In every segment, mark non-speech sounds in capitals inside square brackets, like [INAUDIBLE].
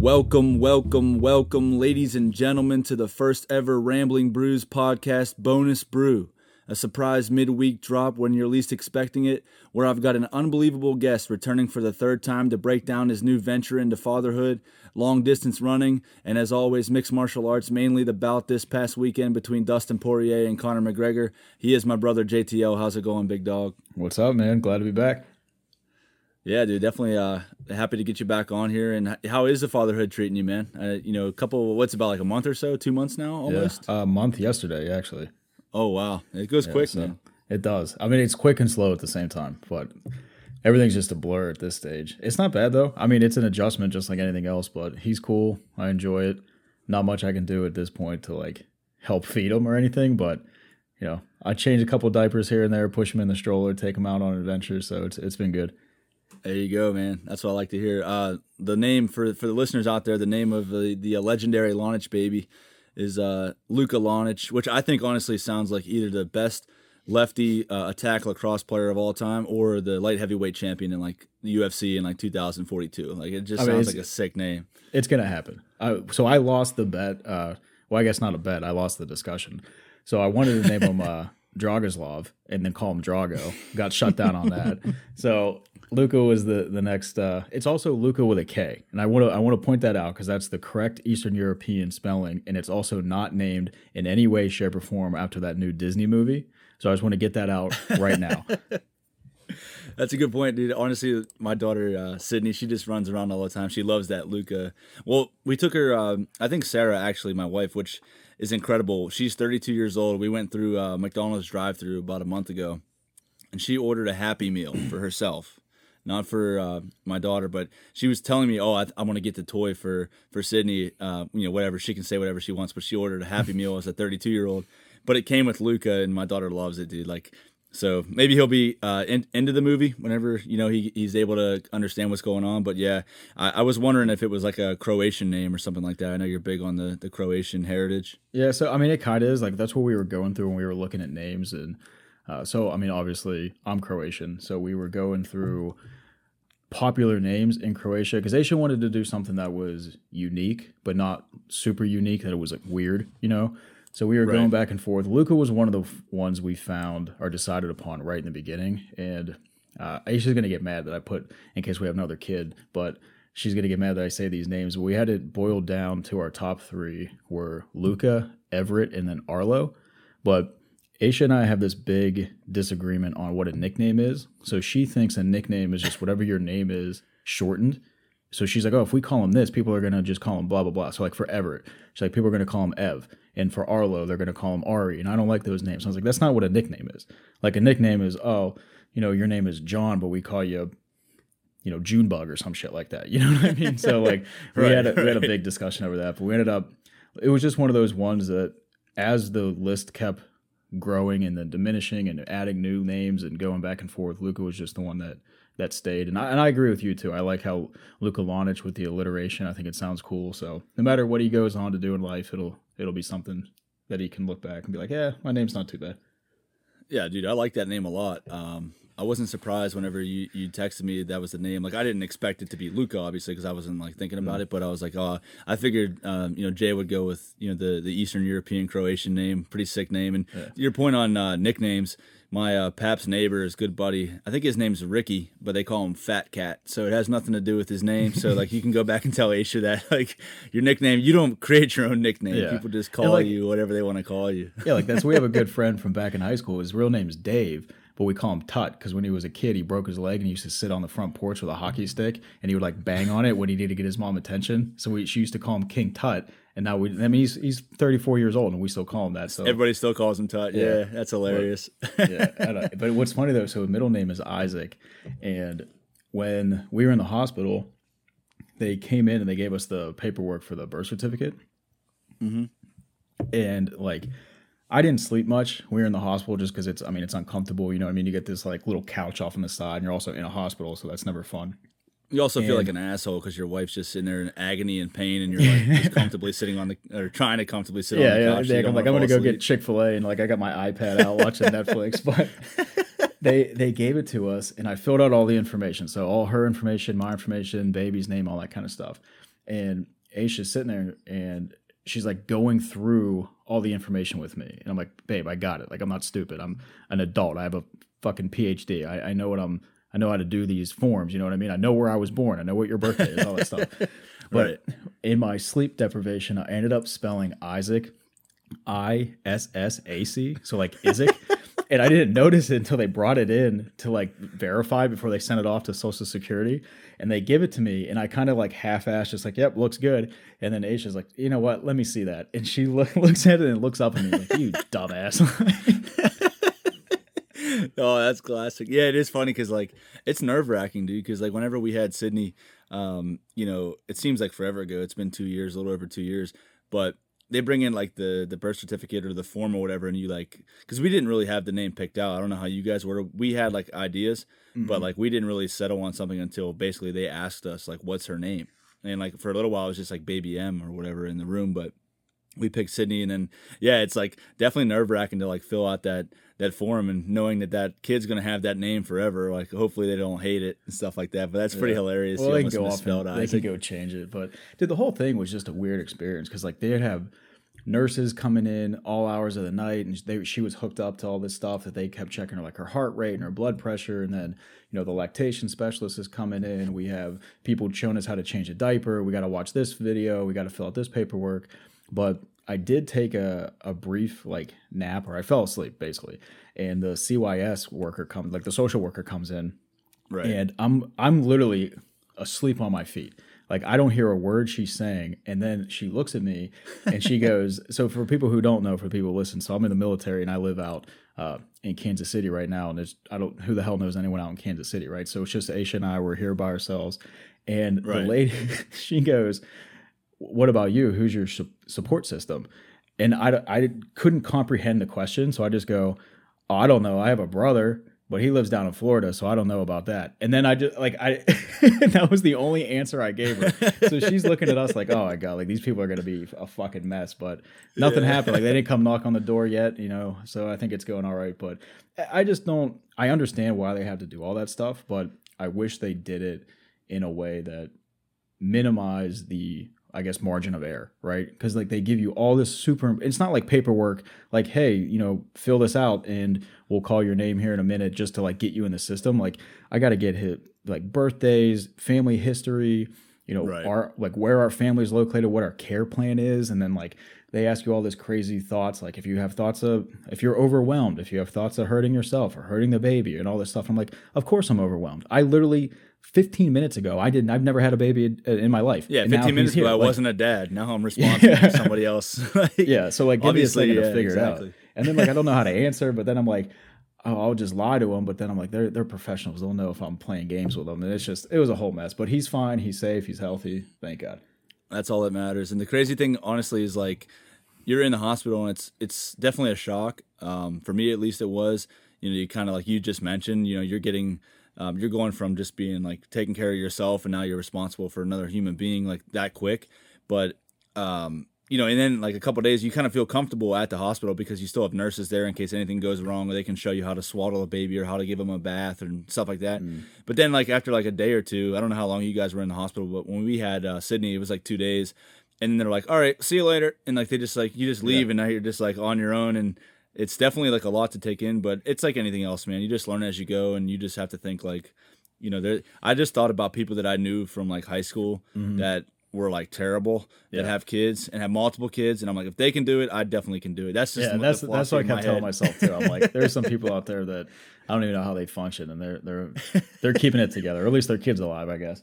Welcome, welcome, welcome, ladies and gentlemen, to the first ever Rambling Brews podcast bonus brew. A surprise midweek drop when you're least expecting it, where I've got an unbelievable guest returning for the third time to break down his new venture into fatherhood, long distance running, and as always, mixed martial arts, mainly the bout this past weekend between Dustin Poirier and Conor McGregor. He is my brother JTL. How's it going, big dog? What's up, man? Glad to be back. Yeah, dude, definitely uh, happy to get you back on here. And how is the fatherhood treating you, man? Uh, you know, a couple, what's about like a month or so, two months now, almost. Yeah, a month yesterday, actually. Oh wow, it goes yeah, quick, so man. It does. I mean, it's quick and slow at the same time, but everything's just a blur at this stage. It's not bad though. I mean, it's an adjustment just like anything else. But he's cool. I enjoy it. Not much I can do at this point to like help feed him or anything, but you know, I change a couple diapers here and there, push him in the stroller, take him out on adventures. So it's it's been good. There you go, man. That's what I like to hear. Uh, the name for for the listeners out there, the name of the the legendary Lonich baby is uh, Luka Lonich, which I think honestly sounds like either the best lefty uh, attack lacrosse player of all time or the light heavyweight champion in like the UFC in like 2042. Like it just I sounds mean, like a sick name. It's gonna happen. I, so I lost the bet. Uh, well, I guess not a bet. I lost the discussion. So I wanted to name him uh, [LAUGHS] Dragoslav and then call him Drago. Got shut down on that. So Luka was the the next. Uh, it's also Luca with a K, and I want to I want to point that out because that's the correct Eastern European spelling, and it's also not named in any way, shape, or form after that new Disney movie. So I just want to get that out right now. [LAUGHS] That's a good point, dude. Honestly, my daughter uh, Sydney, she just runs around all the time. She loves that Luca. Well, we took her. Um, I think Sarah, actually, my wife, which is incredible. She's 32 years old. We went through uh, McDonald's drive-through about a month ago, and she ordered a Happy Meal for herself not for uh, my daughter, but she was telling me, "Oh, I, I want to get the toy for for Sydney. Uh, you know, whatever she can say whatever she wants." But she ordered a Happy Meal as a 32 year old, but it came with Luca, and my daughter loves it, dude. Like, so maybe he'll be uh, in, into the movie whenever you know he, he's able to understand what's going on. But yeah, I, I was wondering if it was like a Croatian name or something like that. I know you're big on the the Croatian heritage. Yeah, so I mean, it kind of is like that's what we were going through when we were looking at names and. Uh, so I mean, obviously, I'm Croatian, so we were going through popular names in Croatia because Aisha wanted to do something that was unique, but not super unique. That it was like weird, you know. So we were right. going back and forth. Luca was one of the f- ones we found or decided upon right in the beginning, and uh, Aisha's gonna get mad that I put in case we have another kid, but she's gonna get mad that I say these names. We had it boiled down to our top three were Luca, Everett, and then Arlo. But Aisha and I have this big disagreement on what a nickname is. So she thinks a nickname is just whatever your name is shortened. So she's like, oh, if we call him this, people are gonna just call him blah blah blah. So like for Everett, she's like, people are gonna call him Ev, and for Arlo, they're gonna call him Ari, and I don't like those names. So I was like, that's not what a nickname is. Like a nickname is, oh, you know, your name is John, but we call you, you know, Junebug or some shit like that. You know what I mean? So like [LAUGHS] we had a, we had a big discussion over that, but we ended up. It was just one of those ones that, as the list kept growing and then diminishing and adding new names and going back and forth. Luca was just the one that that stayed, and I and I agree with you too. I like how Luca Lonich with the alliteration. I think it sounds cool. So no matter what he goes on to do in life, it'll it'll be something that he can look back and be like, yeah, my name's not too bad. Yeah, dude, I like that name a lot. Um, I wasn't surprised whenever you, you texted me that was the name. Like I didn't expect it to be Luca, obviously, because I wasn't like thinking about mm. it. But I was like, oh, I figured, um, you know, Jay would go with you know the the Eastern European Croatian name, pretty sick name. And yeah. your point on uh, nicknames, my uh, Pap's neighbor is good buddy. I think his name's Ricky, but they call him Fat Cat, so it has nothing to do with his name. So like you can go back and tell Aisha that [LAUGHS] like your nickname, you don't create your own nickname. Yeah. People just call like, you whatever they want to call you. yeah, like that's we have a good [LAUGHS] friend from back in high school. His real name's Dave but we call him Tut because when he was a kid, he broke his leg and he used to sit on the front porch with a hockey stick and he would like bang on it when he needed to get his mom attention. So we she used to call him King Tut, and now we I mean he's he's 34 years old and we still call him that. So everybody still calls him Tut. Yeah, yeah that's hilarious. But, yeah, but what's funny though, so his middle name is Isaac, and when we were in the hospital, they came in and they gave us the paperwork for the birth certificate. Mm-hmm. And like I didn't sleep much. We were in the hospital just because it's, I mean, it's uncomfortable. You know I mean? You get this like little couch off on the side and you're also in a hospital. So that's never fun. You also and, feel like an asshole because your wife's just sitting there in agony and pain, and you're like just [LAUGHS] comfortably sitting on the or trying to comfortably sit yeah, on the couch. Yeah, I'm like I'm gonna go get Chick Fil A, and like I got my iPad out watching [LAUGHS] Netflix, but they they gave it to us, and I filled out all the information, so all her information, my information, baby's name, all that kind of stuff. and Aisha's sitting there and she's like going through all the information with me. And I'm like, babe, I got it. Like, I'm not stupid. I'm an adult. I have a fucking PhD. I, I know what I'm, I know how to do these forms. You know what I mean? I know where I was born. I know what your birthday is, all that stuff. [LAUGHS] But Right. in my sleep deprivation, I ended up spelling Isaac I S S A C. So like Isaac. [LAUGHS] and I didn't notice it until they brought it in to like verify before they sent it off to Social Security. And they give it to me, and I kind of like half-assed, just like, "Yep, looks good." And then Aisha's like, "You know what? Let me see that." And she [LAUGHS] look, looks at it and looks up at me like, "You [LAUGHS] dumbass." [LAUGHS] oh, that's classic. Yeah, it is funny because like it's nerve wracking, dude. Because like whenever we had Sydney, um, you know, it seems like forever ago. It's been two years, a little over two years, but they bring in like the the birth certificate or the form or whatever, and you like because we didn't really have the name picked out. I don't know how you guys were. We had like ideas, but mm-hmm. like we didn't really settle on something until basically they asked us like, "What's her name?" And like for a little while, it was just like Baby M or whatever in the room, but we picked Sydney, and then yeah, it's like definitely nerve wracking to like fill out that that form and knowing that that kid's gonna have that name forever. Like hopefully they don't hate it and stuff like that. But that's pretty hilarious. well, they can go off and they can go change it. But dude, the whole thing was just a weird experience because like they'd have nurses coming in all hours of the night, and they she was hooked up to all this stuff that they kept checking her like her heart rate and her blood pressure, and then you know the lactation specialist is coming in. We have people showing us how to change a diaper. We got to watch this video. We got to fill out this paperwork. But I did take a, a brief like nap or I fell asleep basically. And the CYS worker comes like the social worker comes in right. and I'm I'm literally asleep on my feet. Like I don't hear a word she's saying, and then she looks at me and she [LAUGHS] goes. so for people who don't know, for people who listen, so I'm in the military and I live out uh, in Kansas City right now, and there's I don't who the hell knows anyone out in Kansas City, right? So it's just Aisha and I were here by ourselves, and the lady [LAUGHS] she goes, "What about you? Who's your su- support system?" And I I couldn't comprehend the question, so I just go, oh, I don't know. I have a brother, but he lives down in Florida, so I don't know about that. And then I just like I [LAUGHS] that was the only answer I gave her. So she's looking at us like, oh my god, like these people are gonna be a fucking mess. But nothing happened. Like they didn't come knock on the door yet, you know. So I think it's going all right. But I just don't. I understand why they have to do all that stuff, but I wish they did it in a way that minimize the I guess margin of error, right? Because like they give you all this super. It's not like paperwork. Like, hey, you know, fill this out, and we'll call your name here in a minute just to like get you in the system. Like, I got to get hit like birthdays, family history. You know, Right. our like where our family is located, what our care plan is, and then like they ask you all this crazy thoughts. Like, if you have thoughts of if you're overwhelmed, if you have thoughts of hurting yourself or hurting the baby, and all this stuff. I'm like, of course I'm overwhelmed. I literally. 15 minutes ago, I didn't. I've never had a baby in, in my life. yeah, And 15 minutes ago. I Like, wasn't a dad. Now I'm [LAUGHS] responsible for somebody else. [LAUGHS] [LAUGHS] Like, yeah, so like give me a Obviously, second to yeah, figure it exactly. out. And then like I don't know how to answer, but then I'm like, oh, I'll just lie to them. But then I'm like, they're they're professionals. They'll know if I'm playing games with them. And it's just it was a whole mess. But he's fine. He's safe. He's healthy. Thank God. That's all that matters. And the crazy thing, honestly, is like you're in the hospital, and it's it's definitely a shock. Um, for me, at least, it was. You know, you kind of like you just mentioned. You know, you're getting, um, you're going from just being like taking care of yourself, and now you're responsible for another human being like that quick. But um, you know, and then like a couple days, you kind of feel comfortable at the hospital because you still have nurses there in case anything goes wrong, or they can show you how to swaddle a baby or how to give them a bath and stuff like that. But then, like after like a day or two, I don't know how long you guys were in the hospital, but when we had uh, Sydney, it was like two days, and they're like, "All right, see you later," and like they just like you just leave, and now you're just like on your own, and it's definitely like a lot to take in, but it's like anything else, man. You just learn as you go, and you just have to think like, you know, there. I just thought about people that I knew from like high school mm-hmm. that were like terrible that have kids and have multiple kids, and I'm like, if they can do it, I definitely can do it. That's just Yeah, that's that's what I philosophy in my kept telling myself too. I'm like, there's some people out there that I don't even know how they function, and they're they're they're keeping it together. Or at least their kids alive, I guess.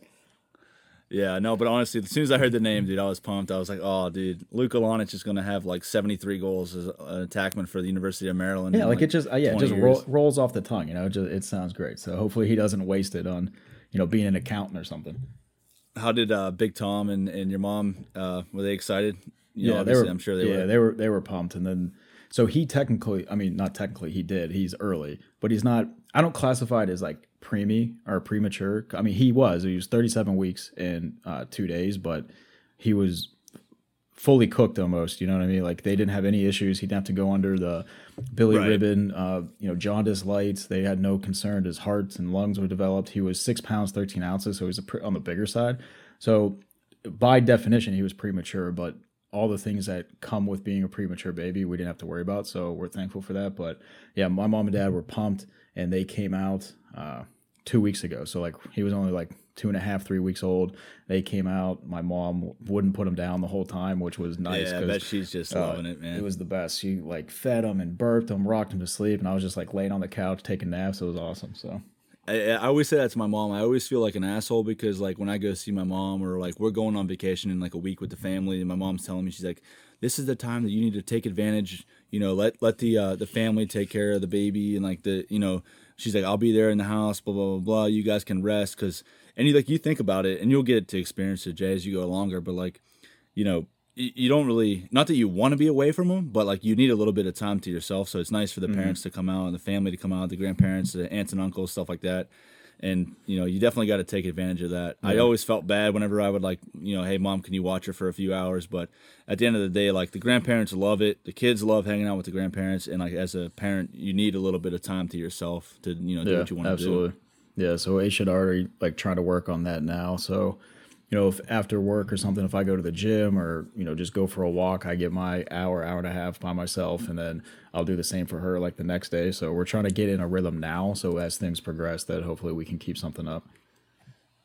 Yeah, no, but honestly, as soon as I heard the name, dude, I was pumped. I was like, oh, dude, Luka Lonich is going to have like 73 goals as an attackman for the University of Maryland. Yeah, in, like, it just uh, yeah, it just years. rolls off the tongue. You know, it, just, it sounds great. So hopefully he doesn't waste it on you know being an accountant or something. How did uh, Big Tom and, and your mom, uh, were they excited? You know, they were. I'm sure they yeah, were. they were. They were pumped, and then so he technically, I mean, not technically, he did. He's early, but he's not. I don't classify it as like preemie or premature. I mean, he was. He was 37 weeks in uh, two days, but he was fully cooked almost. You know what I mean? Like they didn't have any issues. He didn't have to go under the Billy Right. ribbon. Uh, you know, jaundice lights. They had no concern. His heart and lungs were developed. He was six pounds 13 ounces, so he was a pr- on the bigger side. So by definition, he was premature, but all the things that come with being a premature baby, we didn't have to worry about. So we're thankful for that. But yeah, my mom and dad were pumped, and they came out uh, two weeks ago. So like he was only like two and a half, three weeks old. They came out. My mom wouldn't put him down the whole time, which was nice. Yeah, I bet she's just uh, loving it, man. It was the best. She like fed him and burped him, rocked him to sleep, and I was just like laying on the couch taking naps. It was awesome. So I, I, always say that to my mom. I always feel like an asshole because like when I go see my mom or like we're going on vacation in like a week with the family and my mom's telling me she's like, this is the time that you need to take advantage. You know, let let the uh, the family take care of the baby and like the you know she's like I'll be there in the house. Blah blah blah blah. You guys can rest because and you like you think about it and you'll get to experience it Jay as you go longer. But like you know you don't really not that you want to be away from them but like you need a little bit of time to yourself so it's nice for the mm-hmm. parents to come out and the family to come out the grandparents the aunts and uncles stuff like that and you know you definitely got to take advantage of that. I always felt bad whenever i would like you know hey mom can you watch her for a few hours? But at the end of the day like the grandparents love it. The kids love hanging out with the grandparents. And like as a parent you need a little bit of time to yourself to you know do yeah, what you want to do. absolutely. Yeah so a should already like trying to work on that now. So you know, if after work or something, if I go to the gym or, you know, just go for a walk, I get my hour, hour and a half by myself. And then I'll do the same for her like the next day. So we're trying to get in a rhythm now. So as things progress, that hopefully we can keep something up.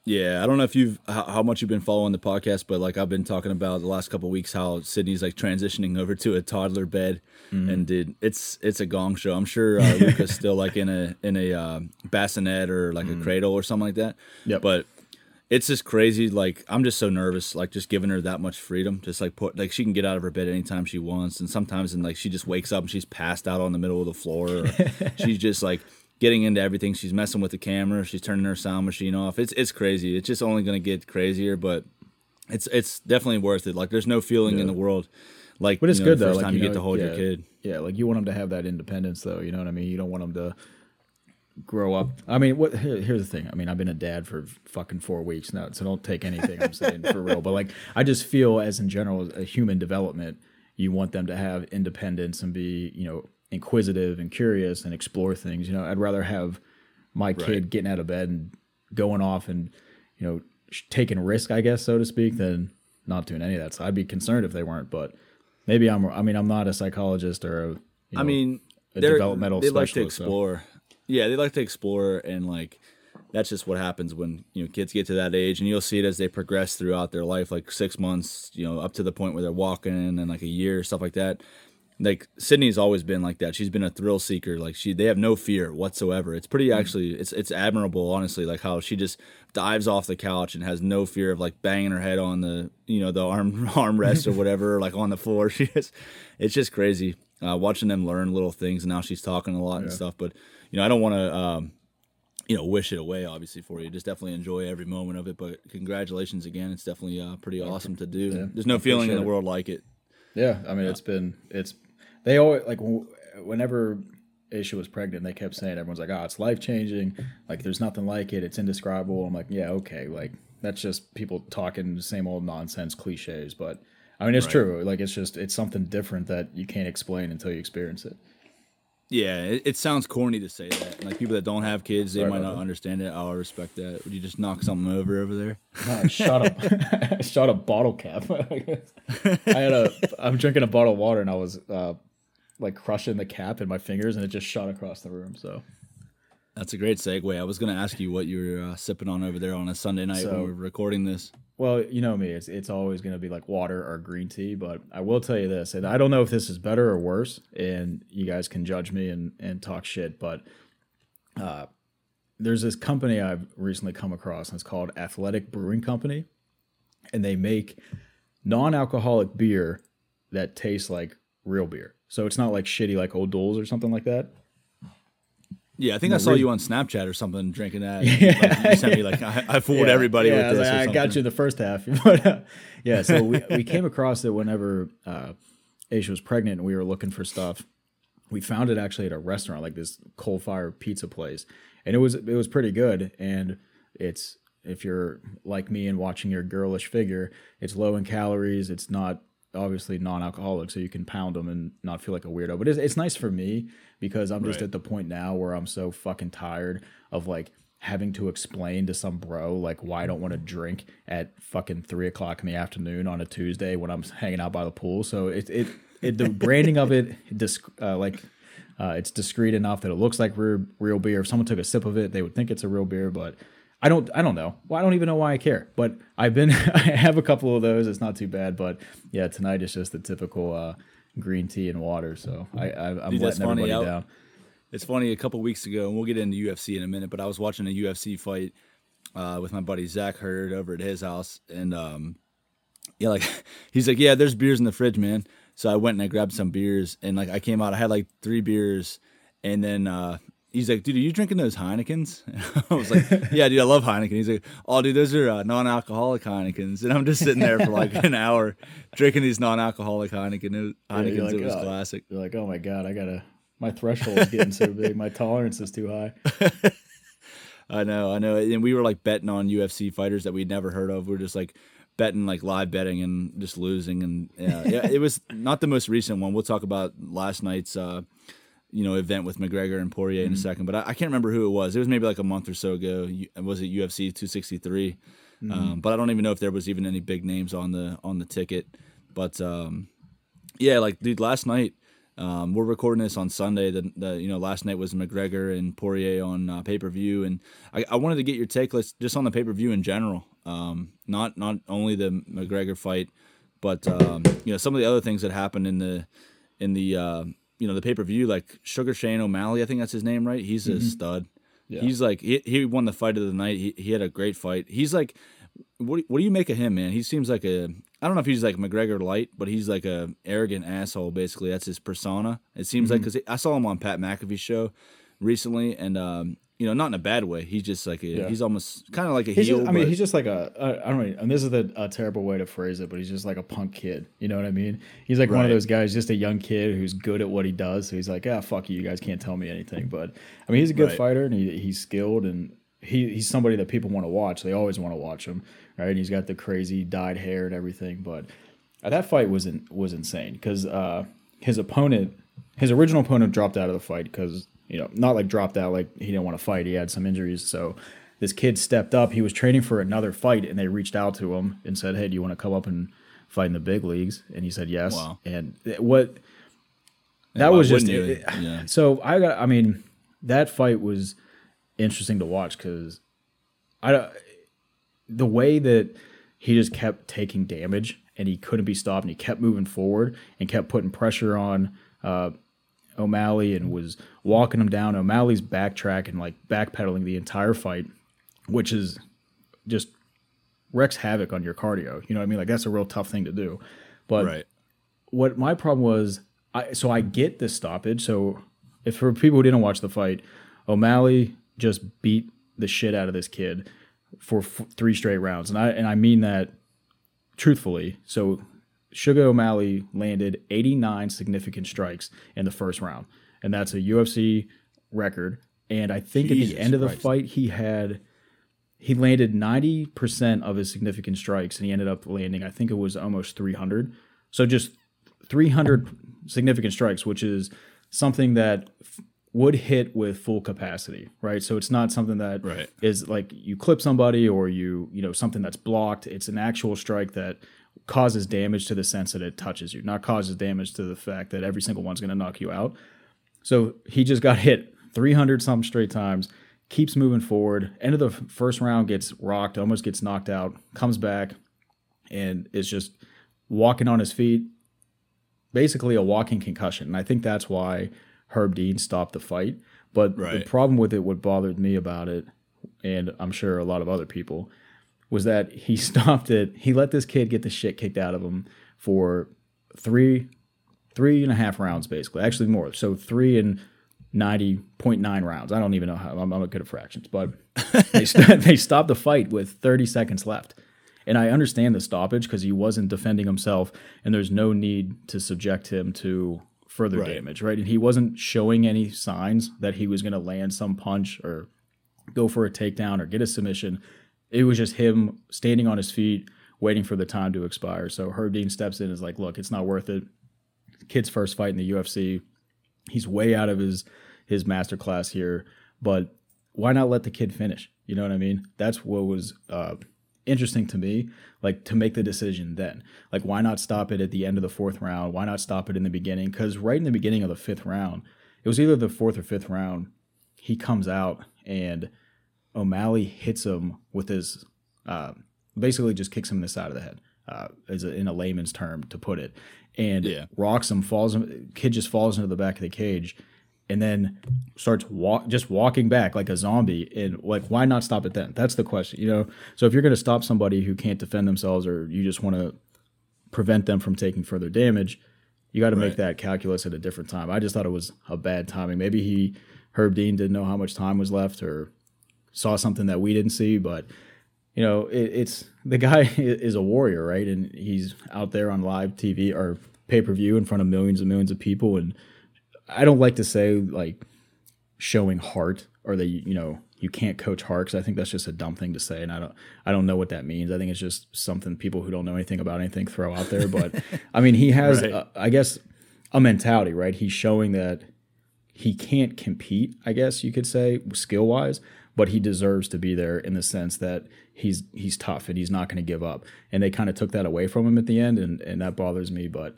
Yeah, I don't know if you've how, how, much you've been following the podcast, but like I've been talking about the last couple weeks how Sydney's like transitioning over to a toddler bed, mm-hmm. and did it's it's a gong show. I'm sure uh, Luca's still like in a in a uh, bassinet or like mm-hmm. a cradle or something like that. Yeah, but it's just crazy. Like I'm just so nervous, like just giving her that much freedom. Just like put like she can get out of her bed anytime she wants, and sometimes and like she just wakes up and she's passed out on the middle of the floor. [LAUGHS] she's just like getting into everything. She's messing with the camera. She's turning her sound machine off. It's it's crazy. It's just only gonna get crazier, but it's it's definitely worth it. Like there's no feeling yeah. in the world like. But it's you know, good though. First like, time you, know, get to hold yeah, your kid. Yeah, like you want them to have that independence though. You know what I mean? You don't want them to grow up. I mean, what? Here, here's the thing. I mean, I've been a dad for fucking four weeks now, so don't take anything I'm saying for real. But like, I just feel as in general, a human development, you want them to have independence and be, you know, inquisitive and curious and explore things. You know, I'd rather have my kid right. getting out of bed and going off and, you know, taking risk, I guess, so to speak, than not doing any of that. So I'd be concerned if they weren't. But maybe I'm. I mean, I'm not a psychologist or a. You know, I mean, a developmental. They like to explore. So. Yeah, they like to explore and like that's just what happens when you know kids get to that age and you'll see it as they progress throughout their life like six months you know up to the point where they're walking and like a year stuff like that. Like sydney's always been like that. She's been a thrill seeker. Like she they have no fear whatsoever. It's pretty mm. actually it's it's admirable honestly like how she just dives off the couch and has no fear of like banging her head on the you know the arm [LAUGHS] armrest or whatever [LAUGHS] like on the floor. [LAUGHS] She is it's just crazy uh, watching them learn little things and now she's talking a lot yeah. and stuff but you know, I don't want to, um, you know, wish it away, obviously, for you. Just definitely enjoy every moment of it. But congratulations again. It's definitely uh, pretty awesome to do. Yeah, There's no feeling in the world like it. Yeah. I mean, yeah. it's been, it's, they always, like, whenever Aisha was pregnant, they kept saying, everyone's like, oh, it's life changing. Like, there's nothing like it. It's indescribable. I'm like, yeah, okay. Like, that's just people talking the same old nonsense cliches. But I mean, it's right. true. Like, it's just, it's something different that you can't explain until you experience it. Yeah, it, it, sounds corny to say that. Like people that don't have kids, they Sorry might not that. understand it. I'll respect that. Would you just knock something over over there? No, shot a [LAUGHS] shot a bottle cap. [LAUGHS] I had a. I'm drinking a bottle of water and I was uh, like crushing the cap in my fingers and it just shot across the room. So that's a great segue. I was going to ask you what you were uh, sipping on over there on a Sunday night so, when we are recording this. Well, you know me; it's it's always going to be like water or green tea. But I will tell you this, and I don't know if this is better or worse, and you guys can judge me and and talk shit. But uh, there's this company I've recently come across, and it's called Athletic Brewing Company, and they make non-alcoholic beer that tastes like real beer. So it's not like shitty like O'Doul's or something like that. Yeah, I think I saw you on Snapchat or something drinking that. [LAUGHS] Yeah. Like, you sent me like I, I fooled yeah, everybody yeah, with this. Like, I got you the first half, [LAUGHS] but uh, yeah. So we we came across it whenever uh, Aisha was pregnant, and we were looking for stuff. We found it actually at a restaurant, like this coal fire pizza place, and it was it was pretty good. And it's if you're like me and watching your girlish figure, it's low in calories. It's not obviously non-alcoholic, so you can pound them and not feel like a weirdo. But it's, it's nice for me because I'm just right. at the point now where I'm so fucking tired of like having to explain to some bro like why I don't want to drink at fucking three o'clock in the afternoon on a Tuesday when I'm hanging out by the pool. So it it, it the branding of it, disc, uh, like uh, it's discreet enough that it looks like real, real beer. If someone took a sip of it, they would think it's a real beer, but I don't I don't know. Well, I don't even know why I care. But I've been [LAUGHS] I have a couple of those. It's not too bad, but yeah, tonight is just the typical uh, green tea and water. So I, I am letting everybody. Down. It's funny. A couple weeks ago, and we'll get into UFC in a minute, but I was watching a UFC fight uh, with my buddy Zach Hurd over at his house, and um, yeah, like [LAUGHS] he's like, yeah, there's beers in the fridge, man. So I went and I grabbed some beers, and like I came out, I had like three beers, and then uh, he's like, dude, are you drinking those Heinekens? [LAUGHS] I was like, yeah, dude, I love Heineken. He's like, oh, dude, those are uh, non-alcoholic Heinekens, and I'm just sitting there for like an hour drinking these non-alcoholic Heineken. It was, Yeah, Heinekens, like, it was "Oh." classic. You're like, oh my god, I gotta. My threshold is getting so big. My tolerance is too high. [LAUGHS] I know, I know. And we were like betting on UFC fighters that we'd never heard of. We are just like betting, like live betting and just losing. And yeah, yeah it was not the most recent one. We'll talk about last night's, uh, you know, event with McGregor and Poirier in a second. But I, I can't remember who it was. It was maybe like a month or so ago. Was it UFC 263? Um, but I don't even know if there was even any big names on the on the ticket. But um, yeah, like dude, last night um, we're recording this on Sunday. The, the you know last night was McGregor and Poirier on uh, pay per view, and I, I wanted to get your take let's, just on the pay per view in general. Um, not not only the McGregor fight, but um, you know some of the other things that happened in the in the uh, you know the pay per view, like Sugar Shane O'Malley. I think that's his name, right? He's a stud. He's like he, he won the fight of the night. He, he had a great fight. He's like, what what do you make of him, man? He seems like a I don't know if he's like McGregor light, but he's like a arrogant asshole. Basically, that's his persona. It seems like Mm-hmm. because I saw him on Pat McAfee's show recently, and um, you know, not in a bad way. He's just like a, Yeah. he's almost kind of like a He's heel. just, I mean, he's just like a, a I don't know, and this is the, a terrible way to phrase it, but he's just like a punk kid. You know what I mean? He's like one of those guys, just a young kid who's good at what he does. So he's like, ah, fuck you, you guys can't tell me anything. But I mean, he's a good Right. fighter and he, he's skilled and he, he's somebody that people want to watch. They always want to watch him, right? And he's got the crazy dyed hair and everything. But that fight was in, was insane because uh, his opponent, his original opponent, dropped out of the fight because you know not like dropped out like he didn't want to fight. He had some injuries, so this kid stepped up. He was training for another fight, and they reached out to him and said, "Hey, do you want to come up and fight in the big leagues?" And he said yes. Wow. And what that was just it- Yeah. [LAUGHS] so I got. I mean, that fight was interesting to watch because I the way that he just kept taking damage and he couldn't be stopped and he kept moving forward and kept putting pressure on uh, O'Malley and was walking him down. O'Malley's backtracking like backpedaling the entire fight, which is just wrecks havoc on your cardio. You know what I mean? Like that's a real tough thing to do. But right. what my problem was, I so I get the stoppage. So if for people who didn't watch the fight, O'Malley just beat the shit out of this kid for f- three straight rounds, and I and I mean that truthfully. So Sugar O'Malley landed 89 significant strikes in the first round, and that's a UFC record. And I think at the end of the fight, he had he landed 90% of his significant strikes and he ended up landing i think it was almost 300 so just 300 significant strikes which is something that f- would hit with full capacity right so it's not something that is Right. like you clip somebody or you you know something that's blocked it's an actual strike that causes damage to the sense that it touches you not causes damage to the fact that every single one's going to knock you out so he just got hit 300 some straight times, keeps moving forward. End of the first round gets rocked, almost gets knocked out, comes back, and is just walking on his feet. Basically, a walking concussion. And I think that's why Herb Dean stopped the fight. But the problem with it, what bothered me about it, and I'm sure a lot of other people, was that he [LAUGHS] stopped it. He let this kid get the shit kicked out of him for three three and a half rounds basically. Actually more. So three and 90.9 rounds. I don't even know how i'm, not good at fractions but [LAUGHS] they, st- they stopped the fight with 30 seconds left. And i understand the stoppage because he wasn't defending himself and there's no need to subject him to further Right. damage right? And he wasn't showing any signs that he was going to land some punch or go for a takedown or get a submission it was just him standing on his feet waiting for the time to expire so herb dean steps in and is like look it's not worth it kid's first fight in the UFC. He's way out of his his master class here, but why not let the kid finish? You know what I mean? That's what was uh, interesting to me. Like to make the decision then. Like why not stop it at the end of the fourth round? Why not stop it in the beginning? Because right in the beginning of the fifth round, it was either the fourth or fifth round. He comes out and O'Malley hits him with his, uh, basically just kicks him in the side of the head, uh, as a, in a layman's term to put it, and Yeah. rocks him. Falls him. Kid just falls into the back of the cage, and then starts walk just walking back like a zombie. And like, why not stop it then? That's the question, you know. So if you're going to stop somebody who can't defend themselves, or you just want to prevent them from taking further damage, you got to make that calculus at a different time. I just thought it was a bad timing. Maybe he Herb Dean didn't know how much time was left, or saw something that we didn't see. But you know, it, it's the guy [LAUGHS] is a warrior, right? And he's out there on live TV or pay per view in front of millions and millions of people. And I don't like to say like showing heart or that you know you can't coach heart because I think that's just a dumb thing to say, and I don't I don't know what that means. I think it's just something people who don't know anything about anything throw out there. But I mean, he has, [LAUGHS] Right. uh, I guess, a mentality, right? He's showing that he can't compete, I guess you could say, skill wise, but he deserves to be there in the sense that he's he's tough and he's not going to give up. And they kind of took that away from him at the end, and and that bothers me. But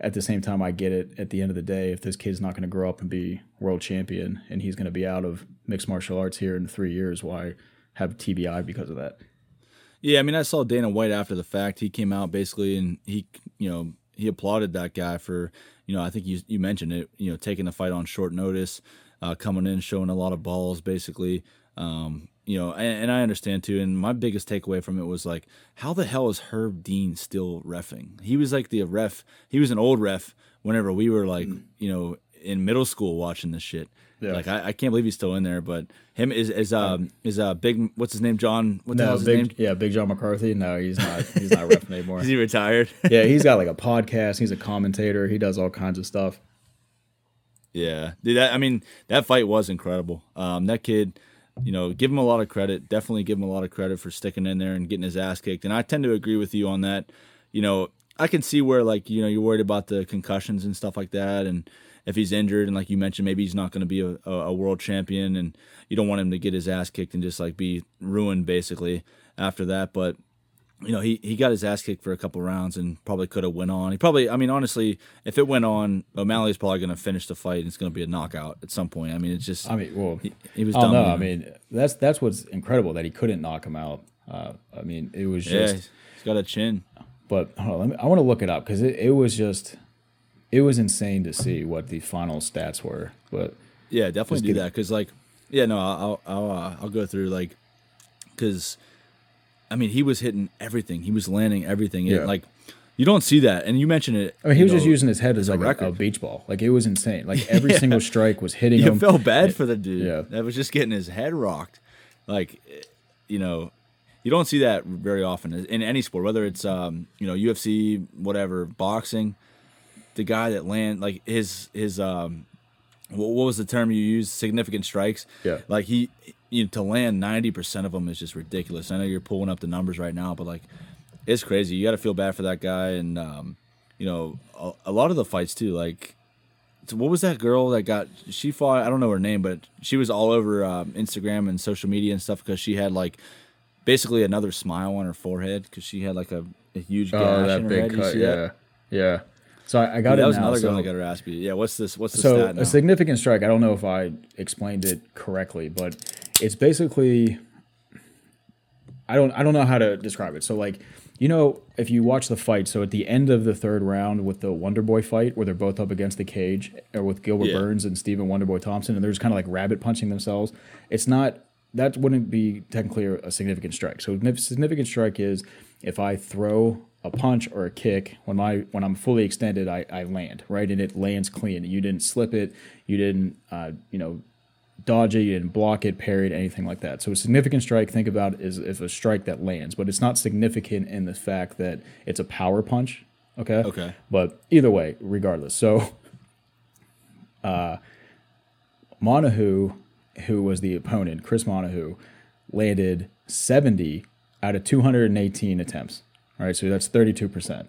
at the same time, I get it. At the end of the day, if this kid's not going to grow up and be world champion, and he's going to be out of mixed martial arts here in three years, why have TBI because of that? Yeah, I mean, I saw Dana White after the fact. He came out basically and he, you know, he applauded that guy for, you know, I think you you mentioned it, you know, taking the fight on short notice, uh, coming in, showing a lot of balls, basically. Um, you know, and, and I understand too. And my biggest takeaway from it was like, how the hell is Herb Dean still refing? He was like the ref. He was an old ref whenever we were like, you know, in middle school watching this shit. Yeah. Like I, I can't believe he's still in there. But him is is um is uh big what's his name John No, his big name yeah, Big John McCarthy. No, he's not. He's not ref [LAUGHS] anymore. is he retired? yeah, he's got like a [LAUGHS] podcast. He's a commentator. He does all kinds of stuff. Yeah, dude. That, I mean, that fight was incredible. Um, that kid, you know, give him a lot of credit. Definitely give him a lot of credit for sticking in there and getting his ass kicked. And I tend to agree with you on that. You know, I can see where like you know you're worried about the concussions and stuff like that, and if he's injured and like you mentioned, maybe he's not going to be a, a, world champion, and you don't want him to get his ass kicked and just like be ruined basically after that. But you know, he, he got his ass kicked for a couple rounds and probably could have went on. He probably, I mean, honestly, if it went on, O'Malley's probably going to finish the fight. and It's going to be a knockout at some point. I mean, it's just, I mean, well, he, he was I dumb. don't know. you I mean, that's that's what's incredible that he couldn't knock him out. Uh, I mean, it was yeah, just. he's got a chin. But on, let me, I want to look it up because it, it was just, it was insane to see what the final stats were. But Yeah, definitely do that because, like, yeah, no, I'll I'll uh, I'll go through like, because, I mean, he was hitting everything. He was landing everything. It- like, you don't see that, and you mentioned it. I mean, he was just using his head as a like a, a beach ball. Like it was insane. Like every [LAUGHS] Yeah. single strike was hitting him. You him. felt bad for the dude. Yeah. That was just getting his head rocked. Like, you know, you don't see that very often in any sport, whether it's, um, you know, UFC, whatever, boxing. The guy that land like his his um, what, what was the term you used? Significant strikes. Yeah. Like he, you know, to land ninety percent of them is just ridiculous. I know you're pulling up the numbers right now, but like, it's crazy. You got to feel bad for that guy, and um, you know, a, a lot of the fights too. Like, what was that girl that got? She fought. I don't know her name, but she was all over um, Instagram and social media and stuff because she had like basically another smile on her forehead because she had like a, a huge gash oh, that in her big head. Cut. Yeah, that? yeah. So I, I got That it was now. another so, that got her ass beat. Yeah, what's this? What's the so a significant strike. I don't know if I explained it correctly, but it's basically. I don't. I don't know how to describe it. So like. You know, if you watch the fight, so at the end of the third round with the Wonder Boy fight, where they're both up against the cage, or with Gilbert Yeah. Burns and Stephen Wonderboy Thompson, and they're just kind of like rabbit punching themselves. It's not that wouldn't be technically a significant strike. So a significant strike is if I throw a punch or a kick when my when I'm fully extended, I, I land right, and it lands clean. You didn't slip it, you didn't uh, you know dodge it, you didn't block it, parry it, anything like that. So a significant strike, think about is if a strike that lands, but it's not significant in the fact that it's a power punch. Okay. Okay. But either way, regardless. So uh Moutinho, who was the opponent, Kris Moutinho, landed 70 out of 218 attempts. All right, so that's 32%.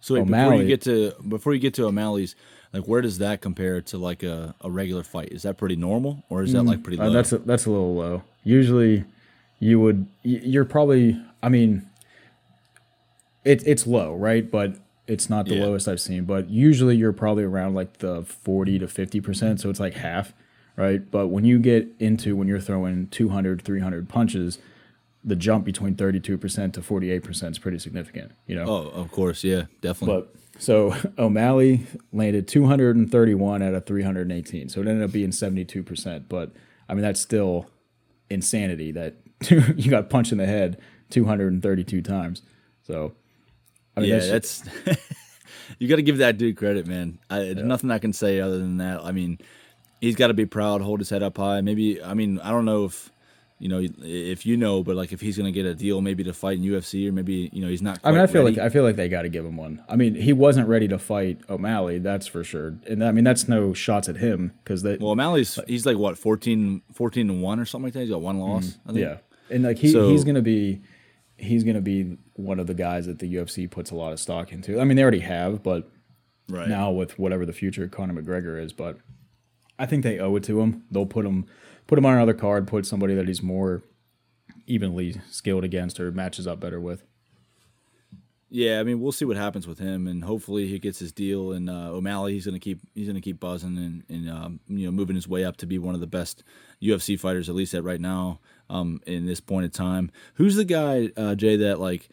So wait, before you get to before you get to O'Malley's, like where does that compare to like a, a regular fight? Is that pretty normal or is that like pretty Uh, low? that's a, that's a little low. Usually, you would you're probably. I mean, it, it's low, right? But it's not the Yeah. lowest I've seen. But usually, you're probably around like the forty to fifty percent. So it's like half, right? But when you get into when you're throwing 200, 300 punches, the jump between thirty two percent to forty eight percent is pretty significant. You know. oh, of course, yeah, definitely. But so [LAUGHS] O'Malley landed 231 out of 318. So it ended up being 72%. But I mean, that's still insanity that [LAUGHS] you got punched in the head 232 times. So, I mean, yeah, that's, that's [LAUGHS] you got to give that dude credit, man. I, There's nothing I can say other than that. I mean, he's got to be proud, hold his head up high. Maybe I mean I don't know if you know if you know, but like if he's gonna get a deal, maybe to fight in UFC, or maybe you know he's not. I mean, I feel ready. like I feel like they got to give him one. I mean, he wasn't ready to fight O'Malley, that's for sure. And I mean, that's no shots at him because they, well, O'Malley's he's like what 14, 14 to one or something like that. He's got one loss. I think. Mm-hmm. yeah, and like he, So- he's gonna be he's gonna be one of the guys that the UFC puts a lot of stock into. I mean, they already have, but right now with whatever the future Conor McGregor is, but I think they owe it to him. They'll put him put him on another card, put somebody that he's more evenly skilled against or matches up better with. Yeah, I mean, we'll see what happens with him, and hopefully he gets his deal. And uh, O'Malley, he's gonna keep he's gonna keep buzzing and, and um, you know moving his way up to be one of the best UFC fighters, at least at right now, um, in this point in time. Who's the guy, uh, Jay, that like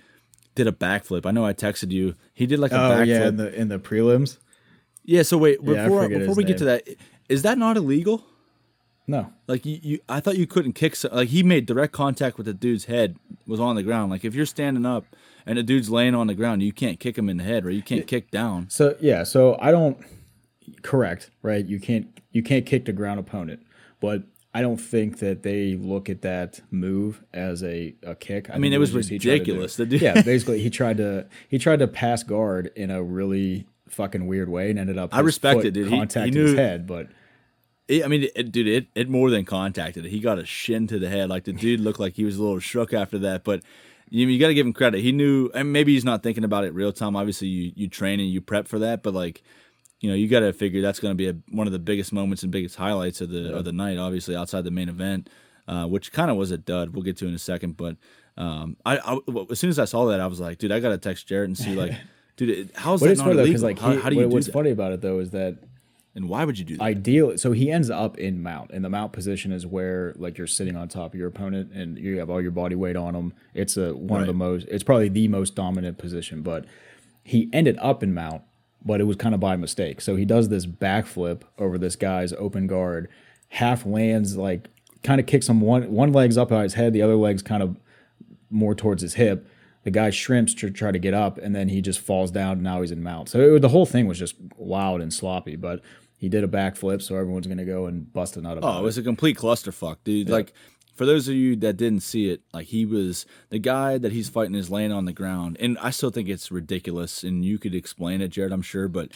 did a backflip? I know I texted you. He did like a Oh backflip. yeah, Yeah, in the in the prelims. Yeah. So wait, before forget before his we get to that, is that not illegal? No. Like you, you, I thought you couldn't kick. So, like he made direct contact with the dude's head was on the ground. Like if you're standing up and the dude's laying on the ground, you can't kick him in the head, or you can't kick down. So yeah, so I don't correct, right? You can't you can't kick the ground opponent, but I don't think that they look at that move as a, a kick. I, mean, it was tried to do- ridiculous. Yeah, basically he tried to he tried to pass guard in a really fucking weird way and ended up. I respect it, dude. He- he Contacted his head, but It, I mean, it, dude, it, it more than contacted. He got a shin to the head. Like the [LAUGHS] dude looked like he was a little shook after that. But you, you got to give him credit. He knew, and maybe he's not thinking about it real time. Obviously, you you train and you prep for that. But like, you know, you got to figure that's going to be a, one of the biggest moments and biggest highlights of the of the night. Obviously, outside the main event, uh, which kind of was a dud. We'll get to in a second. But um, I, I as soon as I saw that, I was like, dude, I got to text Jared and see like. [LAUGHS] Dude, how's that not funny illegal? like how, he, how do you what- do what's that? funny about it though is that And why would you do that? ideal so he ends up in mount and the mount position is where like you're sitting on top of your opponent and you have all your body weight on him it's a one of the most it's probably the most dominant position but he ended up in mount but it was kind of by mistake so he does this backflip over this guy's open guard half lands like kind of kicks him one one leg's up on his head the other leg's kind of more towards his hip. The guy shrimps to try to get up, and then he just falls down. And now he's in mount. So it, the whole thing was just wild and sloppy. But he did a backflip, so everyone's gonna go and bust a nut about Oh, it it. was a complete clusterfuck, dude. Like, for those of you that didn't see it, like he was the guy that he's fighting is laying on the ground, and I still think it's ridiculous. And you could explain it, Jared, I'm sure, but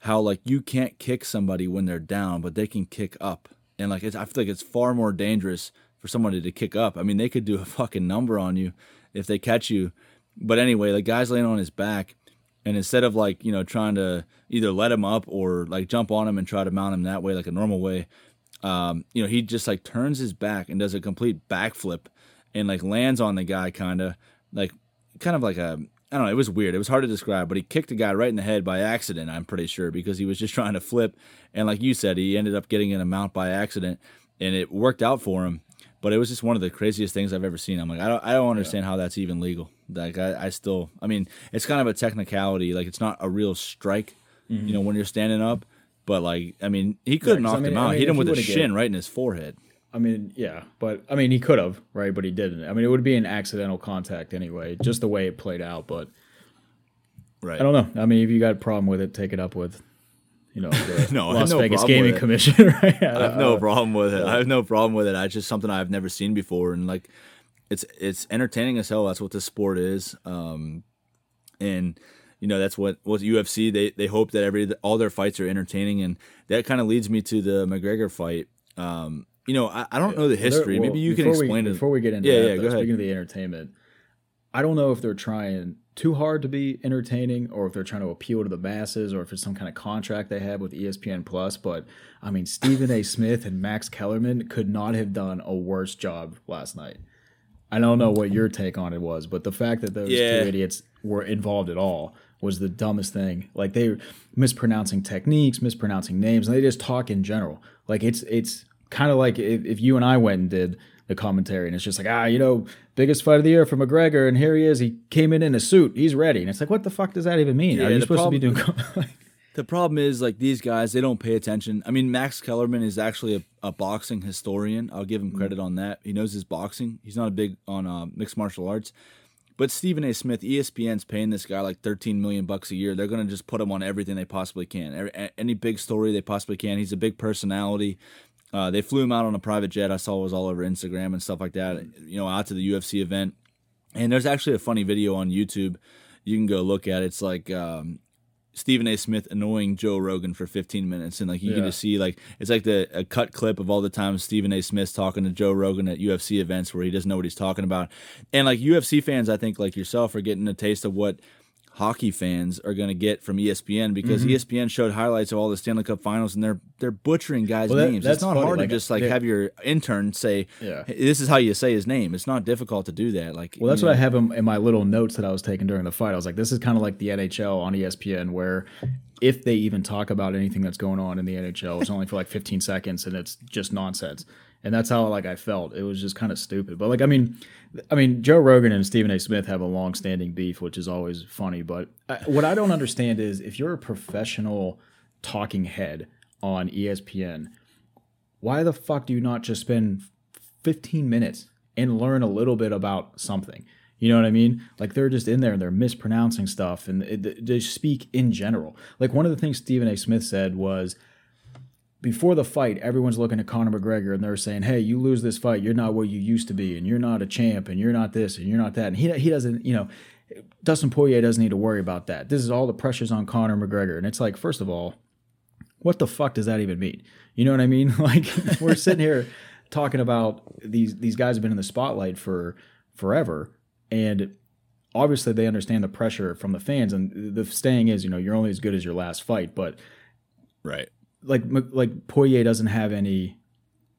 how like you can't kick somebody when they're down, but they can kick up, and like it's, I feel like it's far more dangerous for somebody to kick up. I mean, they could do a fucking number on you if they catch you. But anyway, the guy's laying on his back, and instead of like you know trying to either let him up or like jump on him and try to mount him that way, like a normal way, um, you know, he just like turns his back and does a complete backflip and like lands on the guy, kind of like, kind of like a, I don't know, it was weird. It was hard to describe, but he kicked the guy right in the head by accident, I'm pretty sure, because he was just [LAUGHS] trying to flip. And like you said, he ended up getting in a mount by accident and it worked out for him. But it was just one of the craziest things I've ever seen. I'm like, I don't, I don't understand how that's even legal. Like, I, I still, I mean, it's kind of a technicality. Like, it's not a real strike, you know, when you're standing up. But like, I mean, he could have Mm-hmm. 'cause I knocked mean- him I out. mean, Hit him with a would've get- shin right in his forehead. I mean, yeah, but I mean, he could have, right? But he didn't. I mean, it would be an accidental contact anyway, just the way it played out. But Right. I don't know. I mean, if you got a problem with it, take it up with, you know, [LAUGHS] No, Las no Vegas Gaming. Commission, [LAUGHS] right? I have no problem with it. I have no problem with it. I just something I've never seen before, and like, it's it's entertaining as hell. That's what this sport is, um, and you know that's what what UFC they they hope that every all their fights are entertaining, and that kind of leads me to the McGregor fight. Um, you know, I, I don't know the history. Well, Maybe you can before we- explain it. before we get into Yeah, that. yeah, though, go ahead. Speaking of the entertainment, I don't know if they're trying too hard to be entertaining or if they're trying to appeal to the masses or if it's some kind of contract they have with ESPN Plus. But I mean, Stephen A. Smith and Max Kellerman could not have done a worse job last night. I don't know what your take on it was, but the fact that those Yeah. two idiots were involved at all was the dumbest thing. Like they were mispronouncing techniques, mispronouncing names, and they just talk in general. Like it's it's kind of like if, if you and I went and did the commentary, and it's just like ah, you know, biggest fight of the year for McGregor, and here he is. He came in in a suit. He's ready, and it's like, what the fuck does that even mean? Yeah, Are you supposed to be doing? [LAUGHS] The problem is like these guys, they don't pay attention. I mean, Max Kellerman is actually a, a boxing historian. I'll give him credit on that. He knows his boxing. He's not a big on uh, mixed martial arts. But Stephen A. Smith, ESPN's paying this guy like 13 million bucks a year. They're gonna just put him on everything they possibly can. Every, any big story they possibly can. He's a big personality. Uh, they flew him out on a private jet. I saw it was all over Instagram and stuff like that. You know, out to the UFC event. And there's actually a funny video on YouTube. You can go look at. It's like um, Stephen A. Smith annoying Joe Rogan for 15 minutes, and like you can just see like it's like the a cut clip of all the times Stephen A. Smith's talking to Joe Rogan at UFC events where he doesn't know what he's talking about, and like UFC fans, I think like yourself are getting a taste of what hockey fans are going to get from ESPN because Mm-hmm. ESPN showed highlights of all the Stanley Cup Finals, and they're they're butchering guys' Well, that- names. that's It's not funny, hard like, to just like have your intern say, Yeah. "Hey, "This is how you say his name." It's not difficult to do that. Like, Well, that's you what I have in, in my little notes that I was taking during the fight. I was like, this is kind of like the NHL on ESPN, where if they even talk about anything that's going on in the NHL, it's only for like 15 seconds and it's just nonsense. And that's how like I felt. It was just kind of stupid. But like, I mean, I mean, Joe Rogan and Stephen A. Smith have a long-standing beef, which is always funny. But I, what I don't understand is if you're a professional talking head on ESPN, why the fuck do you not just spend 15 minutes and learn a little bit about something? You know what I mean? Like they're just in there and they're mispronouncing stuff and they speak in general. Like one of the things Stephen A. Smith said was before the fight, everyone's looking at Conor McGregor and they're saying, "Hey, you lose this fight, you're not what you used to be, and you're not a champ, and you're not this, and you're not that." And he he doesn't, you know, Dustin Poirier doesn't need to worry about that. This is all the pressures on Conor McGregor, and it's like, first of all, what the fuck does that even mean? You know what I mean? [LAUGHS] Like we're sitting here talking about these these guys have been in the spotlight for forever, and obviously they understand the pressure from the fans. And the saying is, you know, you're only as good as your last fight. But right? Like like Poirier doesn't have any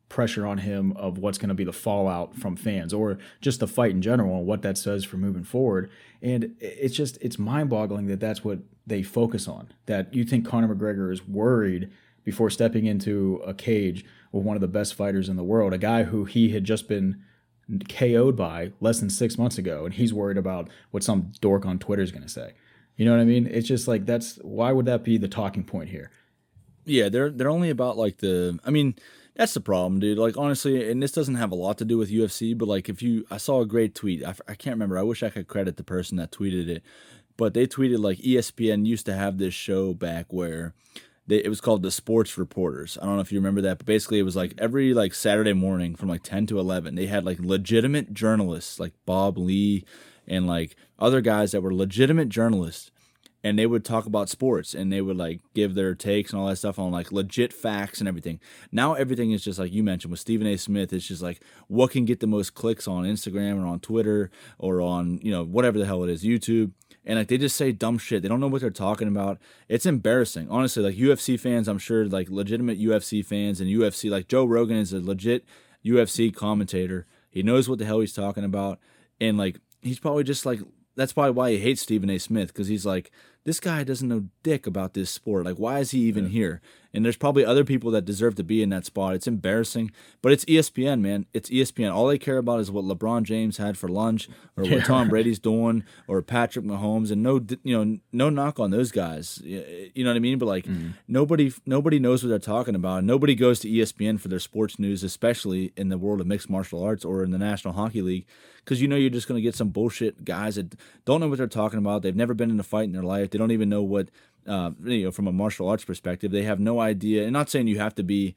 pressure on him of what's going to be the fallout from fans or just the fight in general and what that says for moving forward. And it's just it's mind-boggling that that's what they focus on. That you think Conor McGregor is worried before stepping into a cage with one of the best fighters in the world, a guy who he had just been KO'd by less than six months ago, and he's worried about what some dork on Twitter is going to say. You know what I mean? It's just like that's why would that be the talking point here? Yeah, they're they're only about like the. I mean, that's the problem, dude. Like honestly, and this doesn't have a lot to do with UFC, but like if you, I saw a great tweet. I, I can't remember. I wish I could credit the person that tweeted it, but they tweeted like ESPN used to have this show back where. They, it was called the Sports Reporters. I don't know if you remember that, but basically it was like every like Saturday morning from like ten to eleven, they had like legitimate journalists like Bob Lee and like other guys that were legitimate journalists and they would talk about sports and they would like give their takes and all that stuff on like legit facts and everything. Now everything is just like you mentioned with Stephen A. Smith. It's just like what can get the most clicks on Instagram or on Twitter or on you know whatever the hell it is YouTube. And like they just say dumb shit. They don't know what they're talking about. It's embarrassing, honestly. Like UFC fans, I'm sure like legitimate UFC fans and UFC like Joe Rogan is a legit UFC commentator. He knows what the hell he's talking about, and like he's probably just like that's probably why he hates Stephen A. Smith because he's like, this guy doesn't know dick about this sport. Like, why is he even here? And there's probably other people that deserve to be in that spot. It's embarrassing, but it's ESPN, man. It's ESPN. All they care about is what LeBron James had for lunch, or what [LAUGHS] Tom Brady's doing, or Patrick Mahomes. And no, you know, no knock on those guys. You know what I mean? But like, mm-hmm. nobody, nobody knows what they're talking about. Nobody goes to ESPN for their sports news, especially in the world of mixed martial arts or in the National Hockey League because you know you're just going to get some bullshit guys that don't know what they're talking about. They've never been in a fight in their life. They don't even know what, uh, you know, from a martial arts perspective, they have no idea. And not saying you have to be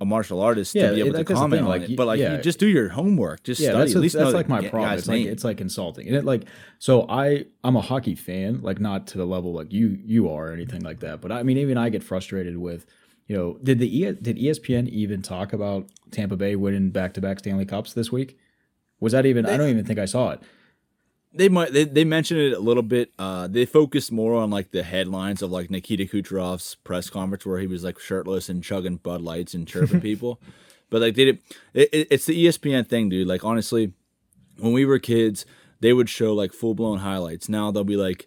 a martial artist Yeah, to be able to comment on like, it, but like, yeah. you just do your homework. Just yeah, study. that's, At least that's like my problem. It's like it's like insulting, and it like so I I'm a hockey fan, like not to the level like you you are or anything like that. But I mean, even I get frustrated with, you know, did the e, did ESPN even talk about Tampa Bay winning back to back Stanley Cups this week? Was that even? I don't even think I saw it. They might they, they mentioned it a little bit. Uh, they focused more on like the headlines of like Nikita Kucherov's press conference where he was like shirtless and chugging Bud Lights and chirping [LAUGHS] people. But like they did, it, it, it's the ESPN thing, dude. Like honestly, when we were kids, they would show like full blown highlights. Now they'll be like,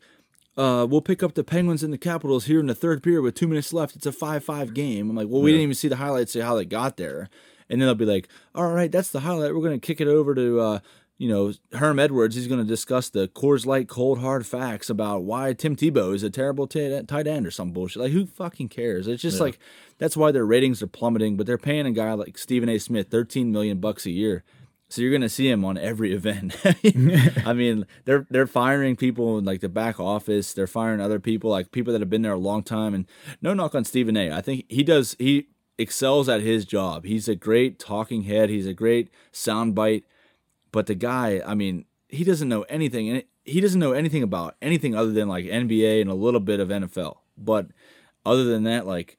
uh, we'll pick up the Penguins and the Capitals here in the third period with two minutes left. It's a five-five game. I'm like, well, we yeah. didn't even see the highlights of how they got there. And then they'll be like, all right, that's the highlight. We're going to kick it over to, uh, you know, Herm Edwards. He's going to discuss the Coors Light cold hard facts about why Tim Tebow is a terrible t- tight end or some bullshit. Like, who fucking cares? It's just yeah. like that's why their ratings are plummeting. But they're paying a guy like Stephen A. Smith 13 million bucks a year so you're gonna see him on every [LAUGHS] event. [LAUGHS] I mean, they're they're firing people in like the back office. They're firing other people, like people that have been there a long time. And no knock on Stephen A. I think he does he excels at his job. He's a great talking head. He's a great soundbite. But the guy, I mean, he doesn't know anything, and he doesn't know anything about anything other than like NBA and a little bit of NFL. But other than that, like,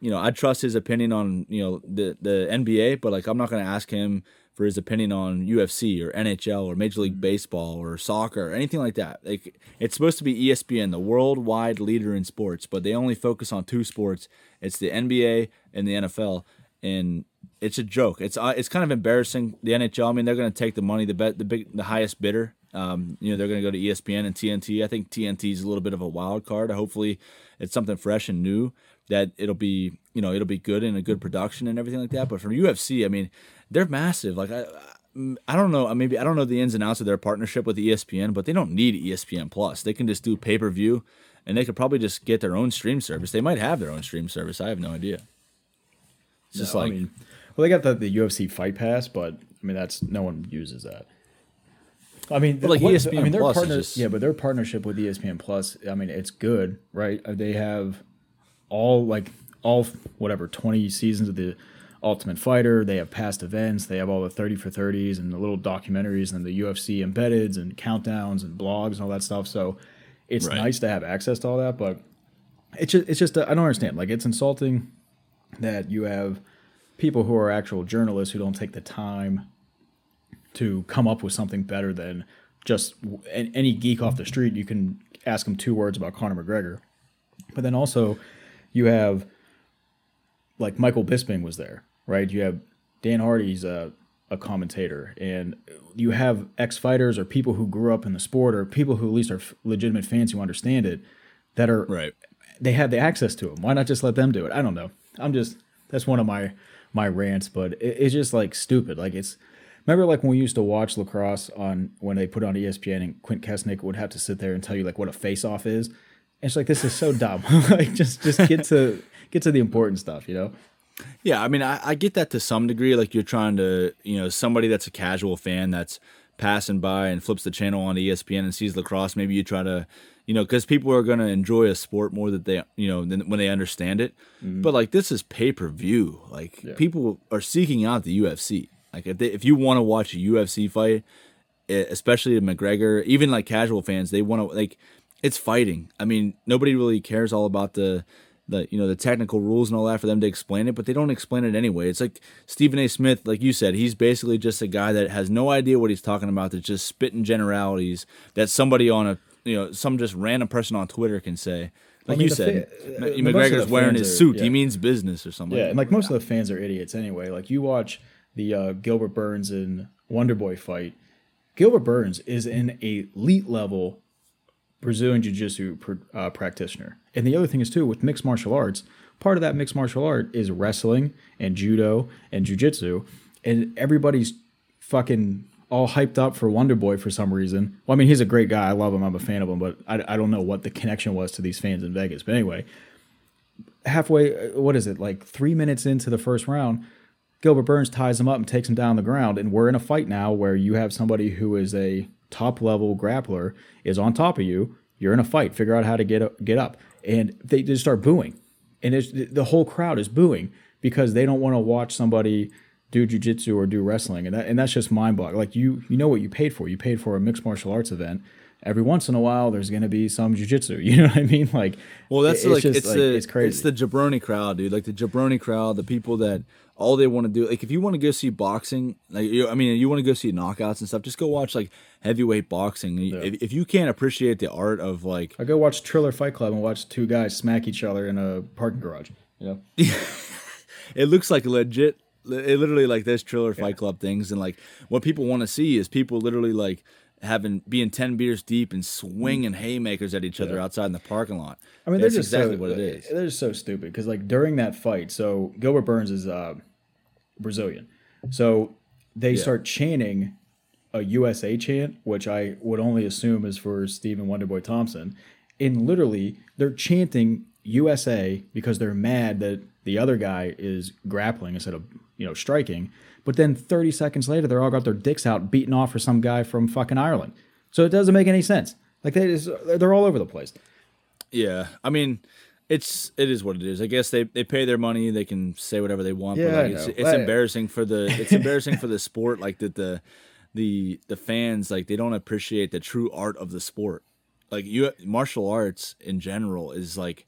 you know, I trust his opinion on you know the the NBA, but like I'm not gonna ask him for his opinion on UFC or NHL or Major League mm-hmm. Baseball or soccer or anything like that. Like it's supposed to be ESPN, the worldwide leader in sports, but they only focus on two sports. It's the NBA and the NFL, and it's a joke. It's uh, it's kind of embarrassing. The NHL. I mean, they're going to take the money, the bet, the big, the highest bidder. Um, you know, they're going to go to ESPN and TNT. I think TNT is a little bit of a wild card. Hopefully, it's something fresh and new that it'll be, you know, it'll be good and a good production and everything like that. But for UFC, I mean, they're massive. Like I, I don't know. Maybe I don't know the ins and outs of their partnership with ESPN, but they don't need ESPN Plus. They can just do pay per view, and they could probably just get their own stream service. They might have their own stream service. I have no idea. It's no, just like, I mean, well, they got the, the UFC Fight Pass, but I mean that's no one uses that. I mean, like what, ESPN I mean, their Plus partner, just... yeah, but their partnership with ESPN Plus, I mean, it's good, right? Uh, they have all like all whatever twenty seasons of the Ultimate Fighter. They have past events. They have all the 30 for 30s and the little documentaries and the UFC embeddeds and countdowns and blogs and all that stuff. So it's right. nice to have access to all that, but it's just, it's just I don't understand. Like it's insulting that you have people who are actual journalists who don't take the time to come up with something better than just any geek off the street. You can ask them two words about Conor McGregor, but then also you have like Michael Bisping was there, right? You have Dan Hardy's a, a commentator, and you have ex fighters or people who grew up in the sport or people who at least are legitimate fans who understand it that are right. They have the access to them. Why not just let them do it? I don't know. I'm just that's one of my my rants, but it, it's just like stupid. Like it's remember like when we used to watch lacrosse on when they put on ESPN and Quint Kessenich would have to sit there and tell you like what a face off is. And it's like this is so [LAUGHS] dumb. [LAUGHS] like just just get to get to the important stuff, you know. Yeah, I mean, I, I get that to some degree. Like you're trying to, you know, somebody that's a casual fan that's passing by and flips the channel on ESPN and sees lacrosse. Maybe you try to, you know, because people are going to enjoy a sport more that they, you know, than when they understand it. Mm-hmm. But like this is pay per view. Like yeah. people are seeking out the UFC. Like if they, if you want to watch a UFC fight, especially McGregor, even like casual fans, they want to like it's fighting. I mean, nobody really cares all about the the you know the technical rules and all that for them to explain it, but they don't explain it anyway. It's like Stephen A. Smith, like you said, he's basically just a guy that has no idea what he's talking about. That's just spitting generalities that somebody on a you know some just random person on Twitter can say. Like I mean, you said, fa- uh, McGregor's wearing his suit. Yeah. He means business or something. Yeah, and like most of the fans are idiots anyway. Like you watch the uh, Gilbert Burns and Wonder Boy fight. Gilbert Burns is an elite level Brazilian Jiu Jitsu pr- uh, practitioner. And the other thing is, too, with mixed martial arts, part of that mixed martial art is wrestling and judo and Jiu Jitsu. And everybody's fucking all hyped up for Wonder Boy for some reason. Well, I mean, he's a great guy. I love him. I'm a fan of him, but I, I don't know what the connection was to these fans in Vegas. But anyway, halfway, uh, what is it, like three minutes into the first round, Gilbert Burns ties him up and takes him down the ground. And we're in a fight now where you have somebody who is a top level grappler is on top of you. You're in a fight. Figure out how to get get up, and they just start booing, and the whole crowd is booing because they don't want to watch somebody do jujitsu or do wrestling, and that and that's just mind boggling. Like you, you know what you paid for. You paid for a mixed martial arts event every once in a while there's going to be some jujitsu. [LAUGHS] You know what I mean? Like, Well, that's it- like just, it's like, the it's crazy. it's the jabroni crowd, dude. Like the jabroni crowd, the people that all they want to do. Like if you want to go see boxing, like you, I mean, you want to go see knockouts and stuff. Just go watch like heavyweight boxing. If, if you can't appreciate the art of like I go watch Triller Fight Club and watch two guys smack each other in a parking garage. You know? [LAUGHS] it looks like legit it literally like there's Triller fight club things and like what people want to see is people literally like having being 10 beers deep and swinging haymakers at each other outside in the parking lot. I mean, that's they're just exactly so, what it is. They're just so stupid because, like, during that fight, so Gilbert Burns is uh, Brazilian, so they start chanting a USA chant, which I would only assume is for Stephen Wonderboy Thompson, and literally they're chanting USA because they're mad that the other guy is grappling instead of you know striking. But then 30 seconds later, they're all got their dicks out, beating off for some guy from fucking Ireland. So it doesn't make any sense. Like they just, they're all over the place. yeah i mean it's it is what it is i guess they they pay their money they can say whatever they want Yeah, but like, it's, it's embarrassing for the it's embarrassing for the sport like that the the the fans like they don't appreciate the true art of the sport like you martial arts in general is like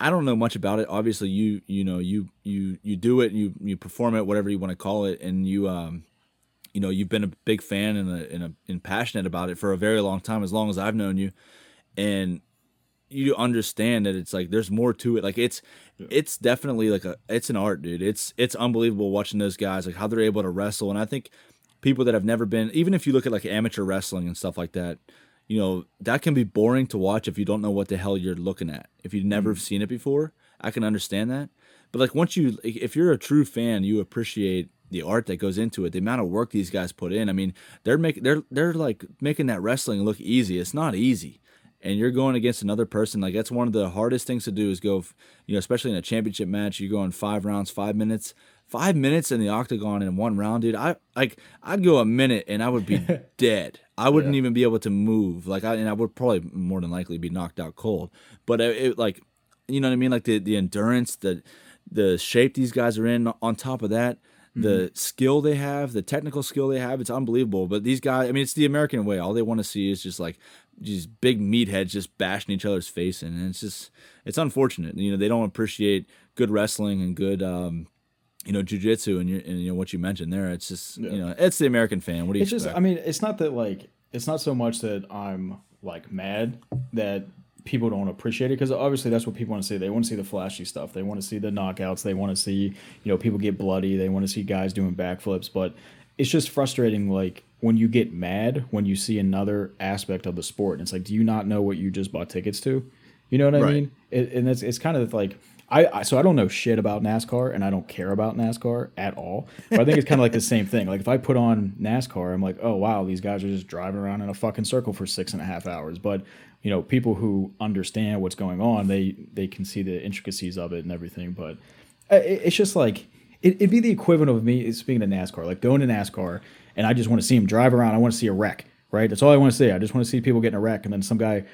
I don't know much about it. Obviously, you you know you you you do it, you you perform it, whatever you want to call it, and you um you know you've been a big fan and a, and, a, and passionate about it for a very long time, as long as I've known you, and you understand that it's like there's more to it. Like it's it's definitely like a it's an art, dude. It's it's unbelievable watching those guys like how they're able to wrestle, and I think people that have never been, even if you look at like amateur wrestling and stuff like that, you know that can be boring to watch if you don't know what the hell you're looking at. If you've never mm. seen it before, I can understand that. But like once you, if you're a true fan, you appreciate the art that goes into it, the amount of work these guys put in. I mean, they're making they're they're like making that wrestling look easy. It's not easy, and you're going against another person. Like that's one of the hardest things to do is go, you know, especially in a championship match. You go in five rounds, five minutes, five minutes in the octagon in one round, dude. I like I'd go a minute and I would be [LAUGHS] dead. I wouldn't even be able to move. Like I and I would probably more than likely be knocked out cold. But it, it like, you know what I mean? Like the the endurance, the the shape these guys are in. On top of that, the skill they have, the technical skill they have, it's unbelievable. But these guys, I mean, it's the American way. All they want to see is just like these big meatheads just bashing each other's face in, and it's just it's unfortunate. You know, they don't appreciate good wrestling and good. um you know, jujitsu and, and you know what you mentioned there. It's just you know, it's the American fan. What do you It's just. I mean, it's not that like, it's not so much that I'm like mad that people don't appreciate it because obviously that's what people want to see. They want to see the flashy stuff. They want to see the knockouts. They want to see you know people get bloody. They want to see guys doing backflips. But it's just frustrating like when you get mad when you see another aspect of the sport. And it's like, do you not know what you just bought tickets to? You know what I Right. mean? It, and it's it's kind of like. I, I so I don't know shit about NASCAR and I don't care about NASCAR at all. But I think it's kind of like the same thing. Like if I put on NASCAR, I'm like, oh wow, these guys are just driving around in a fucking circle for six and a half hours. But you know, people who understand what's going on, they they can see the intricacies of it and everything. But uh, it, it's just like it, it'd be the equivalent of me speaking to NASCAR, like going to NASCAR and I just want to see him drive around. I want to see a wreck, right? That's all I want to see. I just want to see people getting a wreck, and then some guy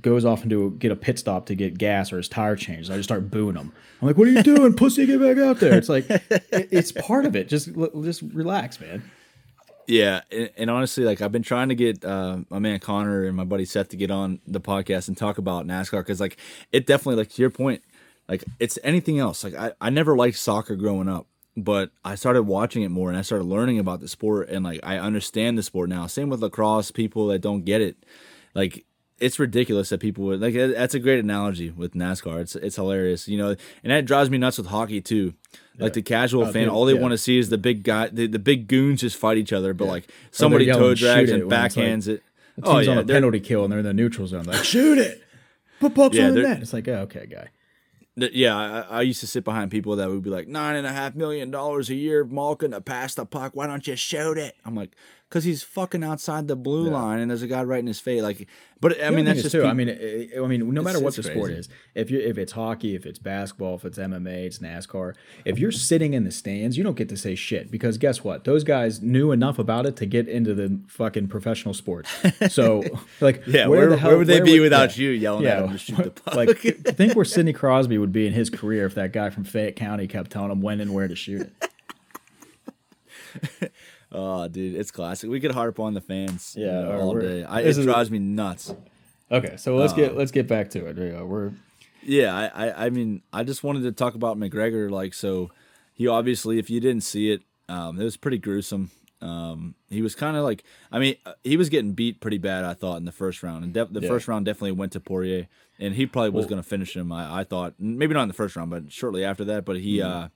goes off and do get a pit stop to get gas or his tire changed. I just start booing him. I'm like, "What are you doing, [LAUGHS] pussy? Get back out there!" It's like [LAUGHS] it, it's part of it. Just just relax, man. Yeah, and, and honestly, like I've been trying to get uh, my man Connor and my buddy Seth to get on the podcast and talk about NASCAR because, like, it definitely, like to your point, like it's anything else. Like I, I never liked soccer growing up, but I started watching it more and I started learning about the sport and like I understand the sport now. Same with lacrosse. People that don't get it, like it's ridiculous that people would like. That's a great analogy with NASCAR. It's it's hilarious, you know, and that drives me nuts with hockey too. Like the casual fan, dude, all they yeah. want to see is the big guy, the, the big goons just fight each other, but like somebody toe drags "Shoot and it," it's like- backhands it. Oh yeah, on a penalty kill and they're in the neutral zone. Like, shoot it, put pucks Yeah, on the net. It's like, oh, okay, guy. Yeah, I, I used to sit behind people that would be like nine and a half million dollars a year, Malkin to pass the puck. Why don't you shoot it? I'm like, because he's fucking outside the blue line, and there's a guy right in his face. Like, but I mean, that's just too. I mean, it, I mean, no matter what the sport is, if you if it's hockey, if it's basketball, if it's MMA, it's NASCAR. If you're sitting in the stands, you don't get to say shit because guess what? Those guys knew enough about it to get into the fucking professional sports. So, [LAUGHS] like, yeah. where, Where, the hell, where would they be would- without yeah. you yelling at him to shoot the [LAUGHS] puck? like [LAUGHS] think where Sidney Crosby would be in his career if that guy from Fayette County kept telling him when and where to shoot it. Oh, dude, it's classic. We could harp on the fans, you Yeah, know, all day. I, it drives me nuts. Okay, so let's get let's get back to it. We're Yeah, I, I, I mean, I just wanted to talk about McGregor. Like, so he obviously, if you didn't see it, um, it was pretty gruesome. Um, he was kind of like, I mean, uh, he was getting beat pretty bad. I thought in the first round, and def- the Yeah. first round definitely went to Poirier, and he probably was Well- going to finish him. I, I thought maybe not in the first round, but shortly after that. But he, Mm-hmm. uh,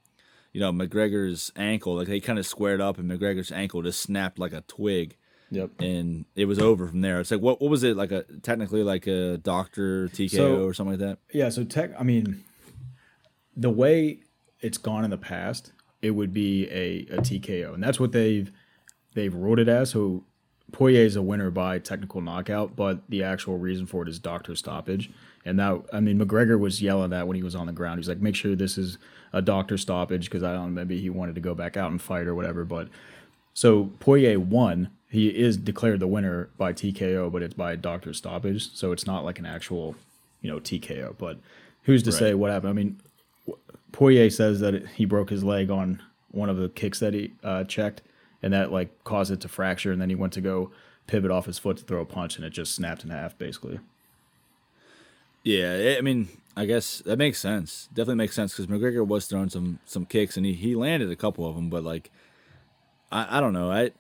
you know, McGregor's ankle, like they kind of squared up, and McGregor's ankle just snapped like a twig yep. and it was over from there. It's like what what was it like a technically like a doctor TKO So- or something like that? Yeah, so tech. I mean, the way it's gone in the past, it would be a, a TKO, and that's what they've they've ruled it as. So Poirier is a winner by technical knockout, but the actual reason for it is doctor stoppage. And that, I mean, McGregor was yelling that when he was on the ground. He's like, make sure this is a doctor stoppage because I don't know, maybe he wanted to go back out and fight or whatever. But so Poirier won. He is declared the winner by TKO, but it's by doctor stoppage. So it's not like an actual, you know, TKO. But who's to say what happened? I mean, Poirier says that it, he broke his leg on one of the kicks that he uh, checked, and that like caused it to fracture. And then he went to go pivot off his foot to throw a punch, and it just snapped in half, basically. Yeah, I mean, I guess that makes sense. Definitely makes sense because McGregor was throwing some some kicks and he, he landed a couple of them, but like, I, I don't know. I,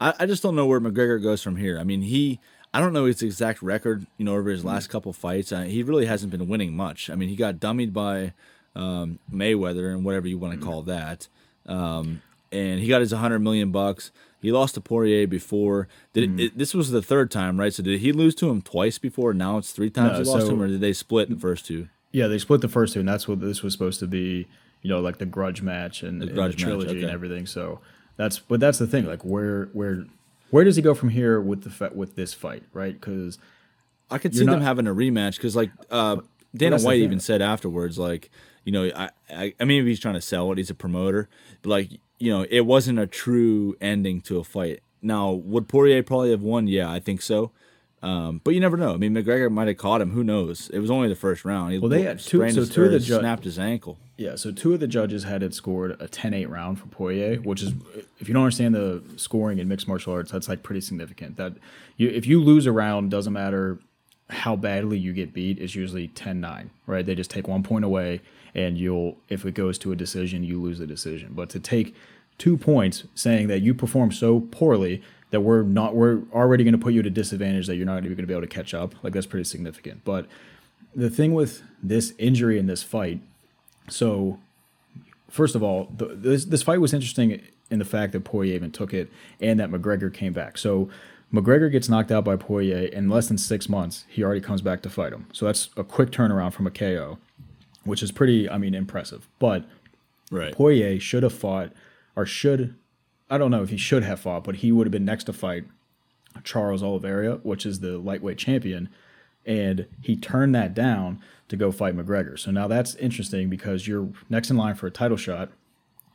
I I just don't know where McGregor goes from here. I mean, he I don't know his exact record. You know, over his last couple fights, uh, he really hasn't been winning much. I mean, he got dummied by um, Mayweather and whatever you want to call that. Um, and he got his 100 million bucks. He lost to Poirier before. Did Mm-hmm. it, it, this was the third time, right? So did he lose to him twice before? Now it's three times No, he lost so- to him, or did they split the first two? Yeah, they split the first two, and that's what this was supposed to be. You know, like the grudge match and, and the, grudge match, trilogy and everything. So that's, but that's the thing. Like, where, where, where does he go from here with the fa- with this fight, right? Because I could see them having a rematch because, like, uh, Dana White even said afterwards, like, you know, I, I, I mean, he's trying to sell it. He's a promoter, but like, you know, it wasn't a true ending to a fight. Now, would Poirier probably have won? Yeah, I think so. Um, but you never know. I mean, McGregor might have caught him. Who knows? It was only the first round. He Well, they had two- so two of the ju- snapped his ankle. Yeah, so two of the judges had it scored a 10-8 round for Poirier, which is if you don't understand the scoring in mixed martial arts, that's like pretty significant. That you if you lose a round, doesn't matter how badly you get beat, is usually 10-9, right? They just take one point away and you'll if it goes to a decision, you lose the decision. But to take two points saying that you perform so poorly that we're not we're already going to put you at a disadvantage that you're not even going to be able to catch up, like that's pretty significant. But the thing with this injury in this fight so, first of all, the, this this fight was interesting in the fact that Poirier even took it, and that McGregor came back. So, McGregor gets knocked out by Poirier in less than six months. He already comes back to fight him. So that's a quick turnaround from a KO, which is pretty, I mean, impressive. But Right. Poirier should have fought, or should, I don't know if he should have fought, but he would have been next to fight Charles Oliveira, which is the lightweight champion, and he turned that down to go fight McGregor. So now that's interesting because you're next in line for a title shot.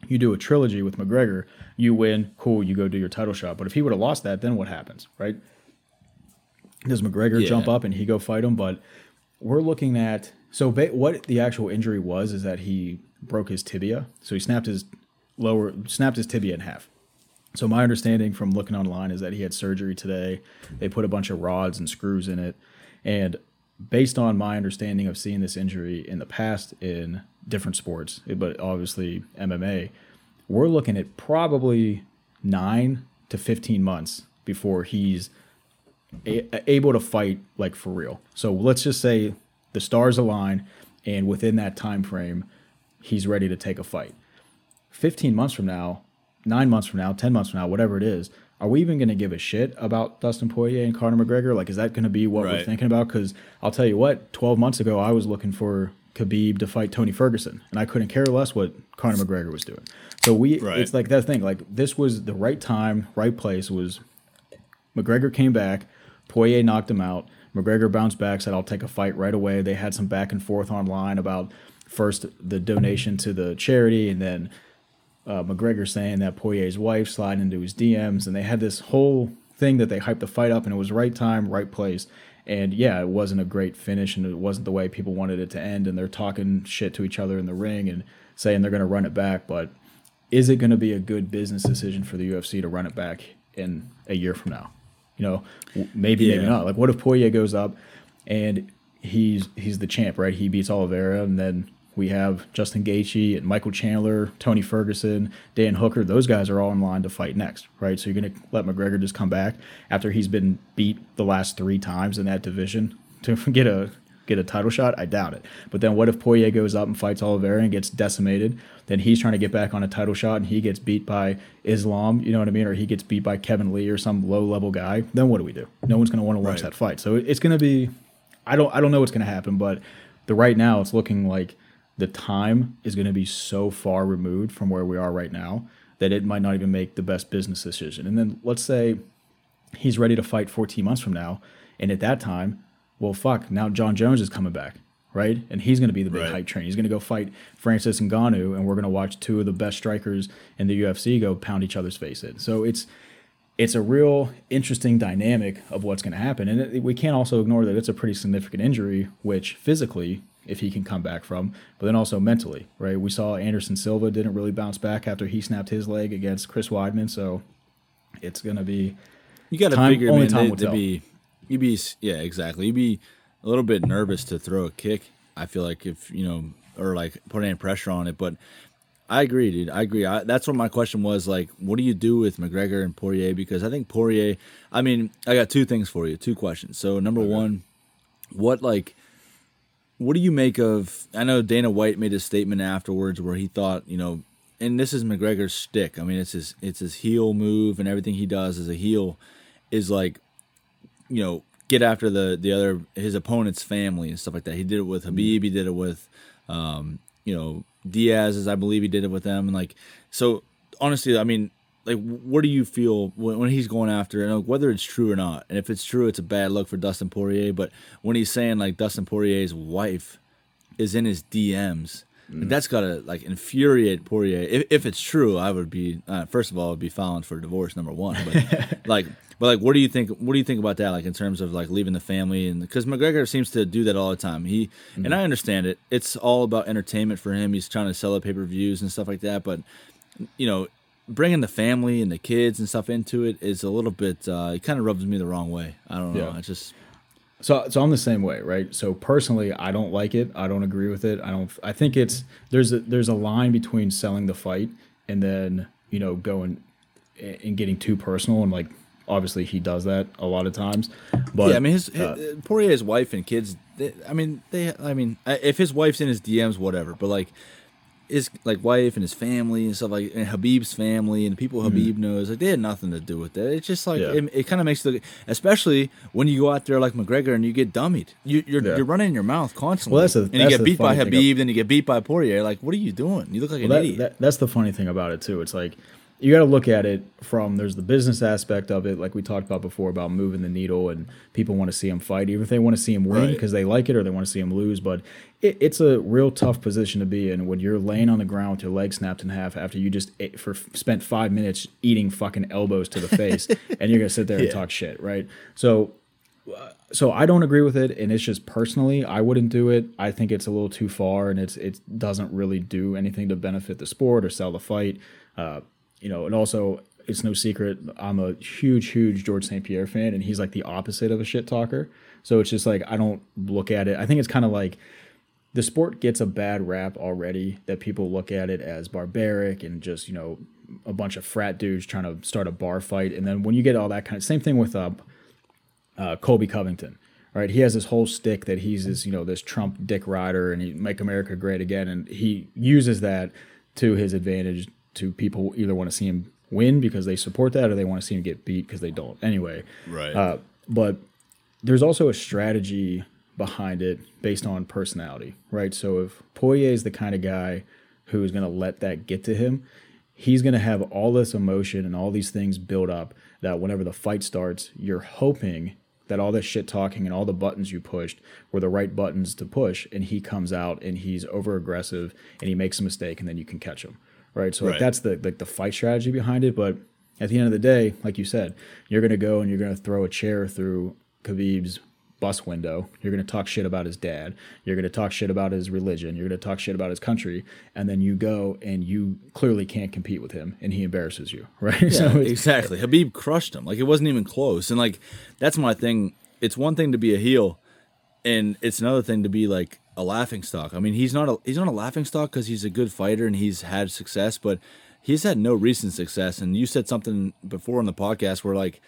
You do a trilogy with McGregor, you win, cool, you go do your title shot. But if he would have lost that, then what happens, right? Does McGregor Yeah. jump up and he go fight him? But we're looking at so ba- what the actual injury was is that he broke his tibia. So he snapped his lower snapped his tibia in half. So my understanding from looking online is that he had surgery today. They put a bunch of rods and screws in it, and based on my understanding of seeing this injury in the past in different sports, but obviously MMA, we're looking at probably nine to fifteen months before he's a- able to fight like for real. So let's just say the stars align, and within that time frame, he's ready to take a fight. 15 months from now, nine months from now, 10 months from now, whatever it is, are we even going to give a shit about Dustin Poirier and Conor McGregor? Like, is that going to be what we're thinking about? Because I'll tell you what, 12 months ago, I was looking for Khabib to fight Tony Ferguson, and I couldn't care less what Conor McGregor was doing. So we, Right. it's like that thing. Like this was the right time, right place. Was McGregor came back, Poirier knocked him out. McGregor bounced back, said, I'll take a fight right away. They had some back and forth online about first the donation to the charity and then uh, McGregor saying that Poirier's wife slid into his DMs. And they had this whole thing that they hyped the fight up, and it was right time, right place. And yeah, it wasn't a great finish, and it wasn't the way people wanted it to end. And they're talking shit to each other in the ring and saying they're going to run it back. But is it going to be a good business decision for the UFC to run it back in a year from now? You know, maybe yeah. maybe not. Like, what if Poirier goes up and he's he's the champ, right? He beats Oliveira, and then we have Justin Gaethje and Michael Chandler, Tony Ferguson, Dan Hooker. Those guys are all in line to fight next, right? So you're going to let McGregor just come back after he's been beat the last three times in that division to [LAUGHS] get a get a title shot? I doubt it. But then what if Poirier goes up and fights Oliveira and gets decimated? Then he's trying to get back on a title shot and he gets beat by Islam, you know what I mean? Or he gets beat by Kevin Lee or some low level guy. Then what do we do? No one's going to want to watch right. that fight. So it's going to be I don't I don't know what's going to happen, but the right now it's looking like the time is going to be so far removed from where we are right now that it might not even make the best business decision. And then let's say he's ready to fight 14 months from now, and at that time, well, fuck, now Jon Jones is coming back, right? And he's going to be the big right. hype train. He's going to go fight Francis Ngannou, and we're going to watch two of the best strikers in the UFC go pound each other's face in. So it's it's a real interesting dynamic of what's going to happen, and it, we can't also ignore that it's a pretty significant injury, which physically if he can come back from, but then also mentally, right? We saw Anderson Silva didn't really bounce back after he snapped his leg against Chris Weidman, so it's going to be you got to figure only man, time to, to be you be yeah exactly you be a little bit nervous to throw a kick. I feel like if you know or like put any pressure on it, but I agree, dude. I agree. I, that's what my question was. Like, what do you do with McGregor and Poirier? Because I think Poirier. I mean, I got two things for you, two questions. So number okay. one, what like what do you make of? I know Dana White made a statement afterwards where he thought, you know, and this is McGregor's stick. I mean, it's his it's his heel move and everything he does as a heel is like, you know, get after the the other his opponent's family and stuff like that. He did it with Khabib. He did it with, um, you know, Diaz, as I believe he did it with them. And like, so honestly, I mean, like what do you feel when, when he's going after and whether it's true or not and if it's true it's a bad look for dustin poirier but when he's saying like dustin poirier's wife is in his dms mm. that's gotta like infuriate poirier. If, if it's true i would be uh, first of all i'd be filing for divorce number one but [LAUGHS] like but like what do you think what do you think about that like in terms of like leaving the family? And because mcgregor seems to do that all the time. He mm. and i understand it. It's all about entertainment for him. He's trying to sell the pay-per-views and stuff like that but you know bringing the family and the kids and stuff into it is a little bit. Uh, it kind of rubs me the wrong way. I don't know. Yeah. I just. So, so I'm the same way, right? So personally, I don't like it. I don't agree with it. I don't. I think it's there's a there's a line between selling the fight and then you know going and getting too personal and like obviously he does that a lot of times. But yeah, I mean his, uh, his Poirier's wife and kids. They, I mean they. I mean if his wife's in his DMs, whatever. But like his like wife and his family and stuff like and Khabib's family and the people mm-hmm. Mm. knows like they had nothing to do with that. It's just like yeah. it, it kind of makes the especially when you go out there like McGregor and you get dummied. You, are you're, yeah. you're running your mouth constantly. Well, that's a, and you get beat by Khabib, then you get beat by Poirier. Like what are you doing? You look like well, an that, idiot. That, that's the funny thing about it too. It's like you got to look at it from there's the business aspect of it, like we talked about before about moving the needle, and people want to see him fight, even if they want to see him win because right. they like it or they want to see him lose. But it, it's a real tough position to be in when you're laying on the ground with your leg snapped in half after you just ate for spent five minutes eating fucking elbows to the face, [LAUGHS] and you're gonna sit there yeah. and talk shit, right? So. so I don't agree with it, and it's just personally, I wouldn't do it. I think it's a little too far, and it's it doesn't really do anything to benefit the sport or sell the fight. Uh, you know, and also it's no secret I'm a huge, huge George St. Pierre fan, and he's like the opposite of a shit talker. So it's just like I don't look at it. I think it's kind of like the sport gets a bad rap already that people look at it as barbaric and just you know a bunch of frat dudes trying to start a bar fight, and then when you get all that kind of same thing with uh, uh, Colby Covington. Right, he has this whole stick that he's this, you know, this Trump dick rider, and he make America great again, and he uses that to his advantage to people either want to see him win because they support that or they want to see him get beat because they don't. Anyway, right. Uh, but there's also a strategy behind it based on personality, right? So if Poirier is the kind of guy who is going to let that get to him, he's going to have all this emotion and all these things build up that whenever the fight starts, you're hoping that all this shit talking and all the buttons you pushed were the right buttons to push and he comes out and he's over aggressive and he makes a mistake and then you can catch him right? So like right. that's the like the fight strategy behind it. But at the end of the day, like you said, you're gonna go and you're gonna throw a chair through Khabib's bus window. You're going to talk shit about his dad. You're going to talk shit about his religion. You're going to talk shit about his country, and then you go and you clearly can't compete with him, and he embarrasses you, [LAUGHS] right? Yeah, so exactly. Khabib crushed him. Like it wasn't even close, and like that's my thing. It's one thing to be a heel, and it's another thing to be like a laughing stock. I mean, he's not a he's not a laughing stock because he's a good fighter and he's had success, but he's had no recent success. And you said something before on the podcast where like,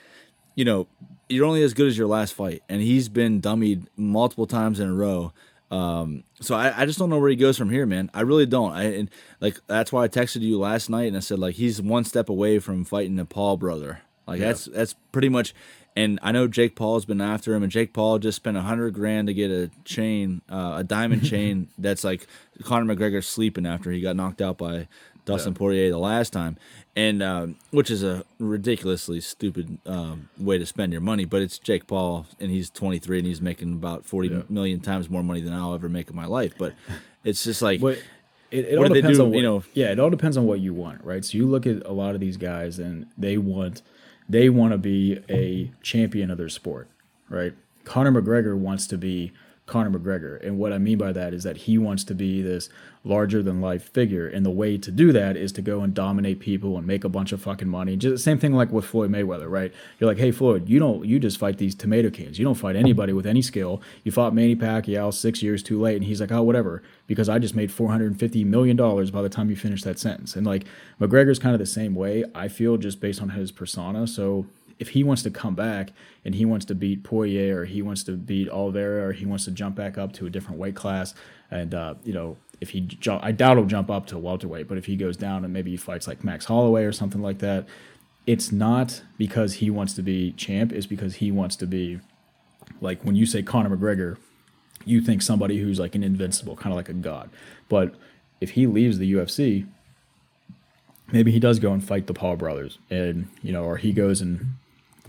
you know, you're only as good as your last fight, and he's been dummied multiple times in a row. Um, so I, I just don't know where he goes from here, man. I really don't. I and like that's why I texted you last night and I said like he's one step away from fighting the Paul brother. Like yeah. that's that's pretty much. And I know Jake Paul's been after him, and Jake Paul just spent a hundred grand to get a chain, uh, a diamond [LAUGHS] chain that's like Conor McGregor sleeping after he got knocked out by Dustin yeah. Poirier the last time, and um, which is a ridiculously stupid um, way to spend your money. But it's Jake Paul, and he's 23, and he's making about forty yeah. million times more money than I'll ever make in my life. But [LAUGHS] it's just like. But it, it all depends do, on what, you know. Yeah, it all depends on what you want, right? So you look at a lot of these guys, and they want they want to be a champion of their sport, right? Conor McGregor wants to be Conor McGregor. And what I mean by that is that he wants to be this larger than life figure. And the way to do that is to go and dominate people and make a bunch of fucking money. Just the same thing like with Floyd Mayweather, right? You're like, hey Floyd, you don't you just fight these tomato cans. You don't fight anybody with any skill. You fought Manny Pacquiao six years too late, and he's like, oh whatever, because I just made four hundred and fifty million dollars by the time you finish that sentence. And like McGregor's kind of the same way. I feel just based on his persona. So if he wants to come back and he wants to beat Poirier or he wants to beat Oliveira or he wants to jump back up to a different weight class, and uh, you know if he jump, I doubt he'll jump up to welterweight, but if he goes down and maybe he fights like Max Holloway or something like that, it's not because he wants to be champ. It's because he wants to be like when you say Conor McGregor, you think somebody who's like an invincible, kind of like a god. But if he leaves the UFC, maybe he does go and fight the Paul brothers, and you know, or he goes and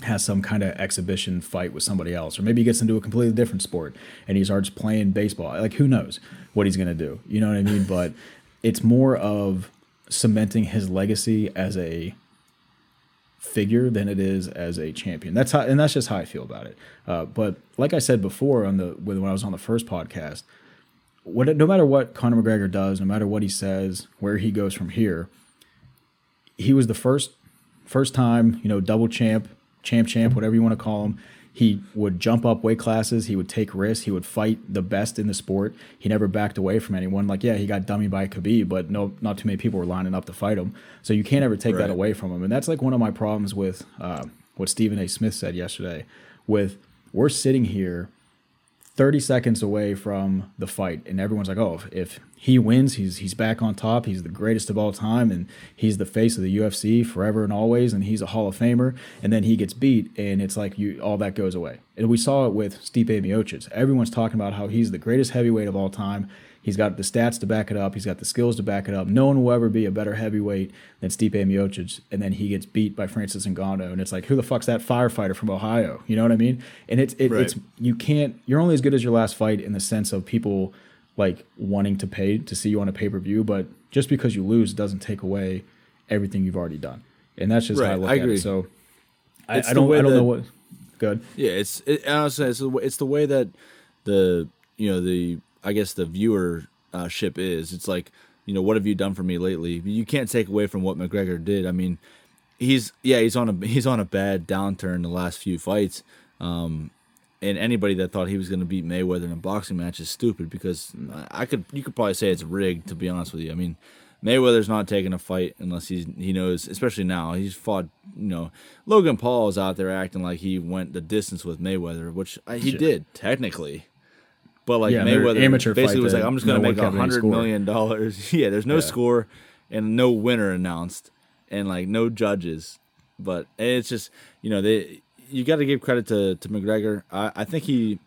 has some kind of exhibition fight with somebody else, or maybe he gets into a completely different sport and he starts playing baseball. Like who knows what he's gonna do? You know what I mean? But [LAUGHS] it's more of cementing his legacy as a figure than it is as a champion. That's how, and that's just how I feel about it. Uh, but like I said before on the when I was on the first podcast, what no matter what Conor McGregor does, no matter what he says, where he goes from here, he was the first first time you know double champ champ champ, whatever you want to call him. He would jump up weight classes. He would take risks. He would fight the best in the sport. He never backed away from anyone. Like, yeah, he got dummy by Khabib, but no, not too many people were lining up to fight him. So you can't ever take right. that away from him. And that's like one of my problems with uh, what Stephen A. Smith said yesterday. With we're sitting here 30 seconds away from the fight and everyone's like oh if he wins he's he's back on top. He's the greatest of all time and he's the face of the UFC forever and always and he's a Hall of Famer. And then he gets beat and it's like you all that goes away. And we saw it with Stipe Miocic. Everyone's talking about how he's the greatest heavyweight of all time He's got the stats to back it up. He's got the skills to back it up. No one will ever be a better heavyweight than Stipe Miocic. And then he gets beat by Francis Ngannou, and it's like, who the fuck's that firefighter from Ohio? You know what I mean? And it's it, right. it's you can't. You're only as good as your last fight in the sense of people like wanting to pay to see you on a pay per view. But just because you lose doesn't take away everything you've already done. And that's just right. how I look I at agree. it. So I, I, don't. I don't that, know what. Good. Yeah, it's it, honestly it's, it's the way that the you know the I guess the viewership is. It's like, you know, what have you done for me lately? You can't take away from what McGregor did. I mean, he's yeah, he's on a [LAUGHS] he's on a bad downturn the last few fights. Um, and anybody that thought he was going to beat Mayweather in a boxing match is stupid because I could you could probably say it's rigged to be honest with you. I mean, Mayweather's not taking a fight unless he's he knows, especially now. He's fought, you know, Logan Paul is out there acting like he went the distance with Mayweather, which uh, he did technically. But like yeah, Mayweather amateur basically was like, I'm just going to no make a hundred million dollars. [LAUGHS] yeah, there's no yeah. score and no winner announced, and like no judges. But it's just you know they you got to give credit to to McGregor. I, I think he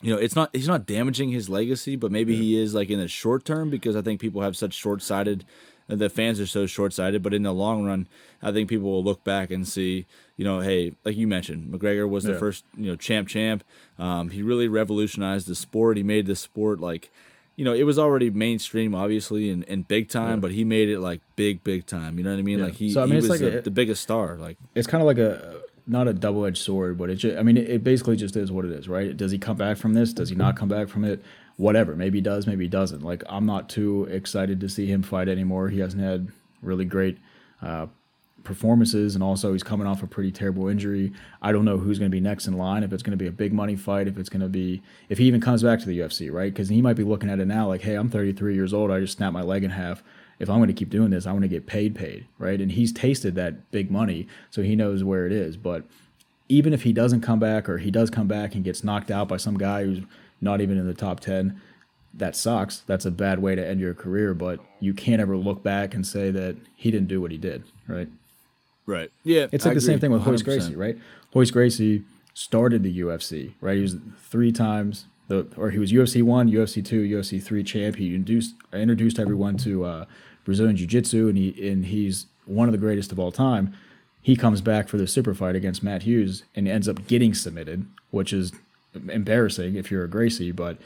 you know, it's not he's not damaging his legacy, but maybe yeah. he is like in the short term because I think people have such short sighted the fans are so short sighted. But in the long run, I think people will look back and see, you know, hey, like you mentioned, McGregor was the yeah. first, you know, champ champ. Um, he really revolutionized the sport. He made the sport like, you know, it was already mainstream, obviously, and, and big time, yeah. but he made it like big, big time. You know what I mean? Yeah. Like he, so, I mean, he was like the, a, the biggest star. Like it's kind of like a not a double edged sword, but it. Just, I mean, it, it basically just is what it is, right? Does he come back from this? Does he not come back from it? Whatever. Maybe he does. Maybe he doesn't. Like I'm not too excited to see him fight anymore. He hasn't had really great. Uh, performances and also he's coming off a pretty terrible injury. I don't know who's going to be next in line if it's going to be a big money fight, if it's going to be if he even comes back to the UFC, right? Cuz he might be looking at it now like, "Hey, I'm 33 years old. I just snapped my leg in half if I'm going to keep doing this, I want to get paid, paid, right? And he's tasted that big money, so he knows where it is. But even if he doesn't come back, or he does come back and gets knocked out by some guy who's not even in the top ten, that sucks. That's a bad way to end your career. But you can't ever look back and say that he didn't do what he did, right? Right. Yeah. It's like I the agree. same thing with 100%. Royce Gracie, right? Royce Gracie started the UFC, right? He was three times the, or he was UFC one, UFC two, UFC three champ. He induced introduced everyone to uh, Brazilian Jiu Jitsu, and he and he's one of the greatest of all time. He comes back for the super fight against Matt Hughes and ends up getting submitted, which is embarrassing if you're a Gracie. But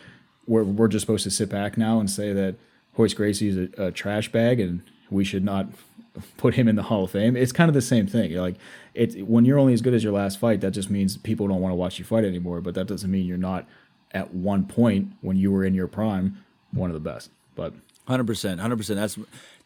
we're we're just supposed to sit back now and say that Royce Gracie is a, a trash bag and we should not put him in the Hall of Fame. It's kind of the same thing. Like it when you're only as good as your last fight, that just means people don't want to watch you fight anymore. But that doesn't mean you're not at one point when you were in your prime one of the best. But Hundred percent, hundred percent. That's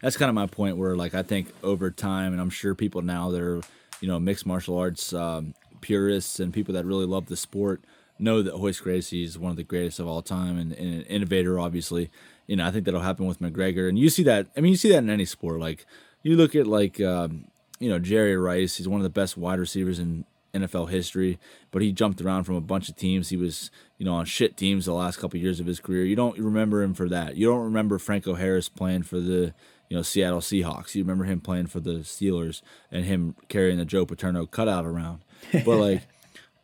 that's kind of my point. Where like I think over time, and I'm sure people now that are you know mixed martial arts um, purists and people that really love the sport know that Royce Gracie is one of the greatest of all time and, and, an innovator. Obviously, you know I think that'll happen with McGregor, and you see that. I mean, you see that in any sport. Like you look at like um, you know Jerry Rice. He's one of the best wide receivers in NFL history, but he jumped around from a bunch of teams. He was, you know, on shit teams the last couple of years of his career. You don't remember him for that. You don't remember Franco Harris playing for the, you know, Seattle Seahawks. You remember him playing for the Steelers and him carrying the Joe Paterno cutout around. But like, [LAUGHS]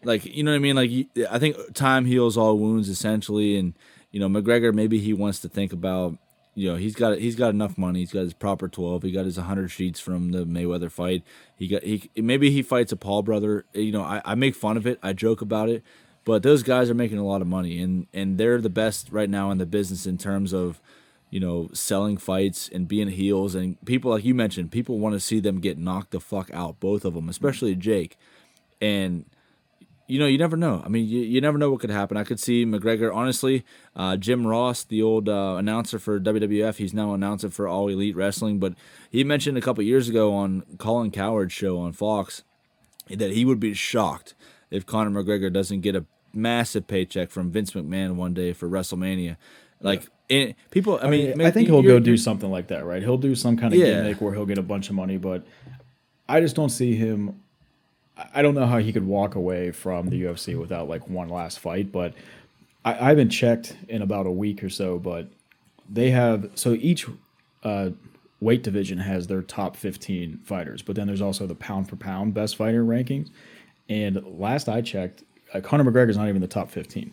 like you know what I mean? Like I think time heals all wounds essentially, and you know McGregor maybe he wants to think about you know he's got he's got enough money. He's got his proper twelve. He got his hundred sheets from the Mayweather fight. He got he maybe he fights a Paul brother. You know I, I make fun of it. I joke about it, but those guys are making a lot of money and and they're the best right now in the business in terms of you know selling fights and being heels and people like you mentioned. People want to see them get knocked the fuck out. Both of them, especially Jake, and you know, you never know. I mean, you, you never know what could happen. I could see McGregor, honestly, uh, Jim Ross, the old uh, announcer for WWF, he's now announcing for All Elite Wrestling, but he mentioned a couple years ago on Colin Cowherd's show on Fox that he would be shocked if Conor McGregor doesn't get a massive paycheck from Vince McMahon one day for WrestleMania. Like, yeah. people, I, I mean, mean I think he'll go do something like that, right? He'll do some kind of yeah. gimmick where he'll get a bunch of money, but I just don't see him I don't know how he could walk away from the UFC without like one last fight, but I, I haven't checked in about a week or so. But they have so each uh, weight division has their top 15 fighters, but then there's also the pound for pound best fighter rankings. And last I checked, uh, Conor McGregor's not even the top 15.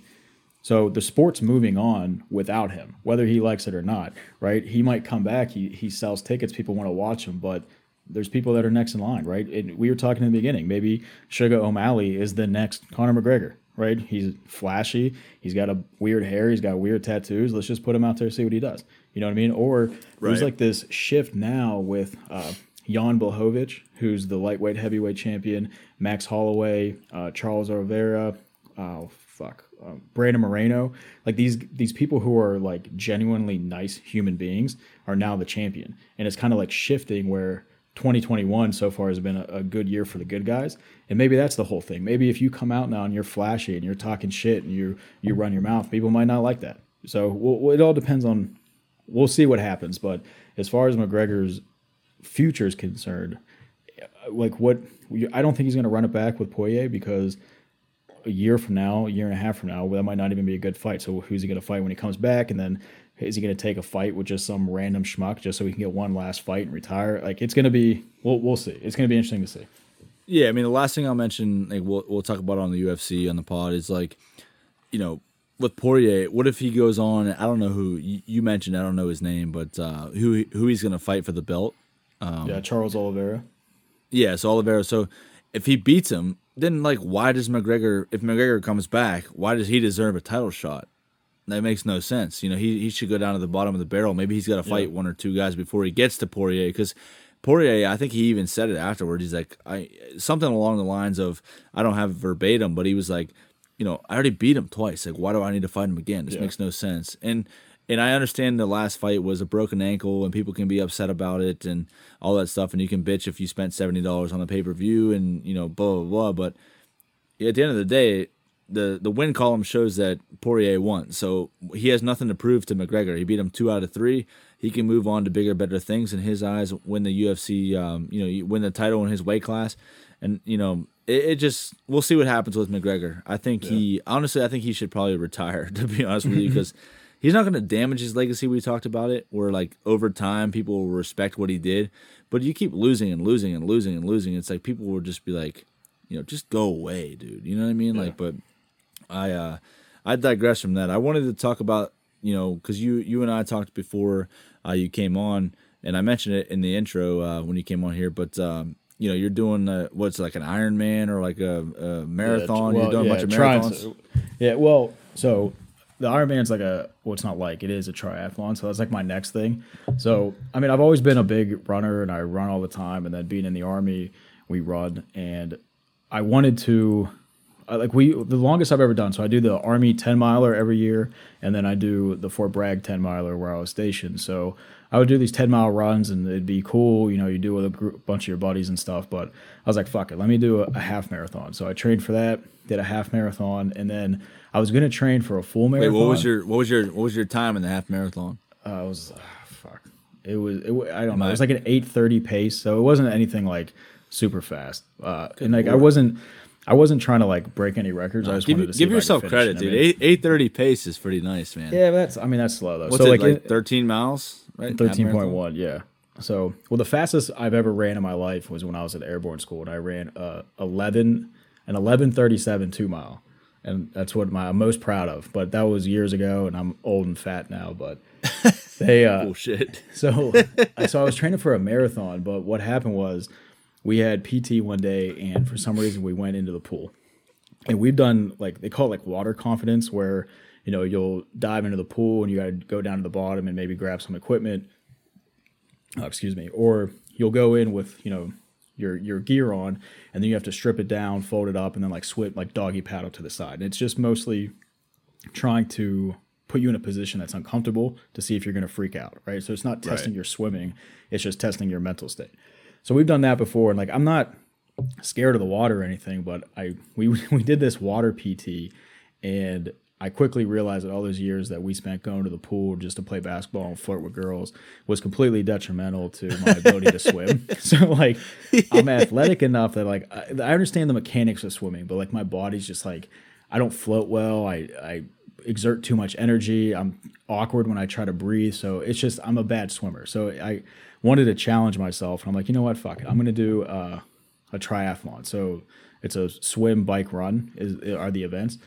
So the sport's moving on without him, whether he likes it or not, right? He might come back, he, he sells tickets, people want to watch him, but there's people that are next in line, right? And we were talking in the beginning. Maybe Sugar O'Malley is the next Conor McGregor, right? He's flashy. He's got a weird hair. He's got weird tattoos. Let's just put him out there see what he does. You know what I mean? Or right. there's like this shift now with uh, Jan Blachowicz, who's the lightweight heavyweight champion, Max Holloway, uh, Charles Oliveira, oh fuck, uh, Brandon Moreno. Like these these people who are like genuinely nice human beings are now the champion, and it's kind of like shifting where 2021 so far has been a, a, good year for the good guys. And maybe that's the whole thing. Maybe if you come out now and you're flashy and you're talking shit and you you run your mouth people might not like that. So we'll, it all depends on we'll see what happens. But as far as mcgregor's future is concerned like what i don't think he's going to run it back with poirier because a year from now a year and a half from now that might not even be a good fight. So who's he going to fight when he comes back? And then is he going to take a fight with just some random schmuck just so he can get one last fight and retire? Like it's going to be, we'll we'll see. It's going to be interesting to see. Yeah, I mean, the last thing I'll mention, like we'll we'll talk about on the UFC on the pod, is like, you know, with Poirier, what if he goes on? I don't know who you, mentioned. I don't know his name, but uh, who who he's going to fight for the belt? Um, yeah, Charles Oliveira. Yeah, so Oliveira. So if he beats him, then like, why does McGregor? If McGregor comes back, why does he deserve a title shot? That makes no sense. You know, he, he should go down to the bottom of the barrel. Maybe he's got to fight yeah. one or two guys before he gets to Poirier because Poirier, I think he even said it afterwards. He's like, I something along the lines of, I don't have verbatim, but he was like, you know, I already beat him twice. Like, why do I need to fight him again? This Yeah. makes no sense. And and I understand the last fight was a broken ankle, and people can be upset about it and all that stuff. And you can bitch if you spent seventy dollars on the pay per view and you know blah blah blah. But at the end of the day, the the win column shows that Poirier won. So he has nothing to prove to McGregor. He beat him two out of three. He can move on to bigger, better things in his eyes. Win the UFC, um, you know, you win the title in his weight class, and you know, it, it just we'll see what happens with McGregor. I think he honestly, I think he should probably retire. [LAUGHS] To be honest with you, because. He's not going to damage his legacy. We talked about it, where like over time people will respect what he did, but you keep losing and losing and losing and losing. It's like people will just be like, you know, just go away, dude. You know what I mean? Like, but I uh I digress from that. I wanted to talk about you know because you you and I talked before uh, you came on, and I mentioned it in the intro uh, when you came on here. But um, you know you're doing uh, what's like an Ironman or like a, a marathon. Yeah, you're doing yeah, a bunch of marathons. to- yeah, well, so the Ironman's like a well, it's not like it is a triathlon, so that's like my next thing. So I mean, I've always been a big runner, and I run all the time. And then being in the army, we run, and I wanted to. I- Like we, the longest I've ever done. So I do the Army ten miler every year, and then I do the Fort Bragg ten miler where I was stationed. So I would do these ten mile runs, and it'd be cool. You know, you do with a group, bunch of your buddies and stuff. But I was like, fuck it, let me do a, a half marathon. So I trained for that, did a half marathon, and then I was gonna train for a full marathon. Wait, what was your what was your what was your time in the half marathon? Uh, it was ah, fuck. It was. It, I don't know. It was like an eight thirty pace, so it wasn't anything like super fast. Uh, and like I wasn't. I wasn't trying to like break any records. I just Give, wanted to give if I could yourself credit. I dude. mean- Eight thirty pace is pretty nice, man. Yeah, but that's. I mean, that's slow though. What's so it like, like? it- Thirteen miles, right? Thirteen point one, yeah. So, well, the fastest I've ever ran in my life was when I was at airborne school, and I ran uh, eleven an eleven thirty seven two mile, and that's what my, I'm most proud of. But that was years ago, and I'm old and fat now. But [LAUGHS] they, uh, Bullshit. so, [LAUGHS] so I was training for a marathon, but what happened was we had PT one day, and for some reason we went into the pool, and we've done like they call it like water confidence, where you know you'll dive into the pool and you got to go down to the bottom and maybe grab some equipment. uh, excuse me, or you'll go in with you know your your gear on, and then you have to strip it down, fold it up, and then like swim like doggy paddle to the side. And it's just mostly trying to put you in a position that's uncomfortable to see if you're going to freak out, right? So it's not testing Right. your swimming; it's just testing your mental state. So we've done that before, and like I'm not scared of the water or anything, but I we [LAUGHS] we did this water PT, and I quickly realized that all those years that we spent going to the pool just to play basketball and flirt with girls was completely detrimental to my ability to swim. [LAUGHS] [LAUGHS] So like I'm athletic enough that like I, I understand the mechanics of swimming, but like my body's just like I don't float well. I I exert too much energy. I'm awkward when I try to breathe. So it's just I'm a bad swimmer. So I wanted to challenge myself, and I'm like, you know what? Fuck it. I'm gonna do uh, a triathlon. So it's a swim, bike, run is are the events.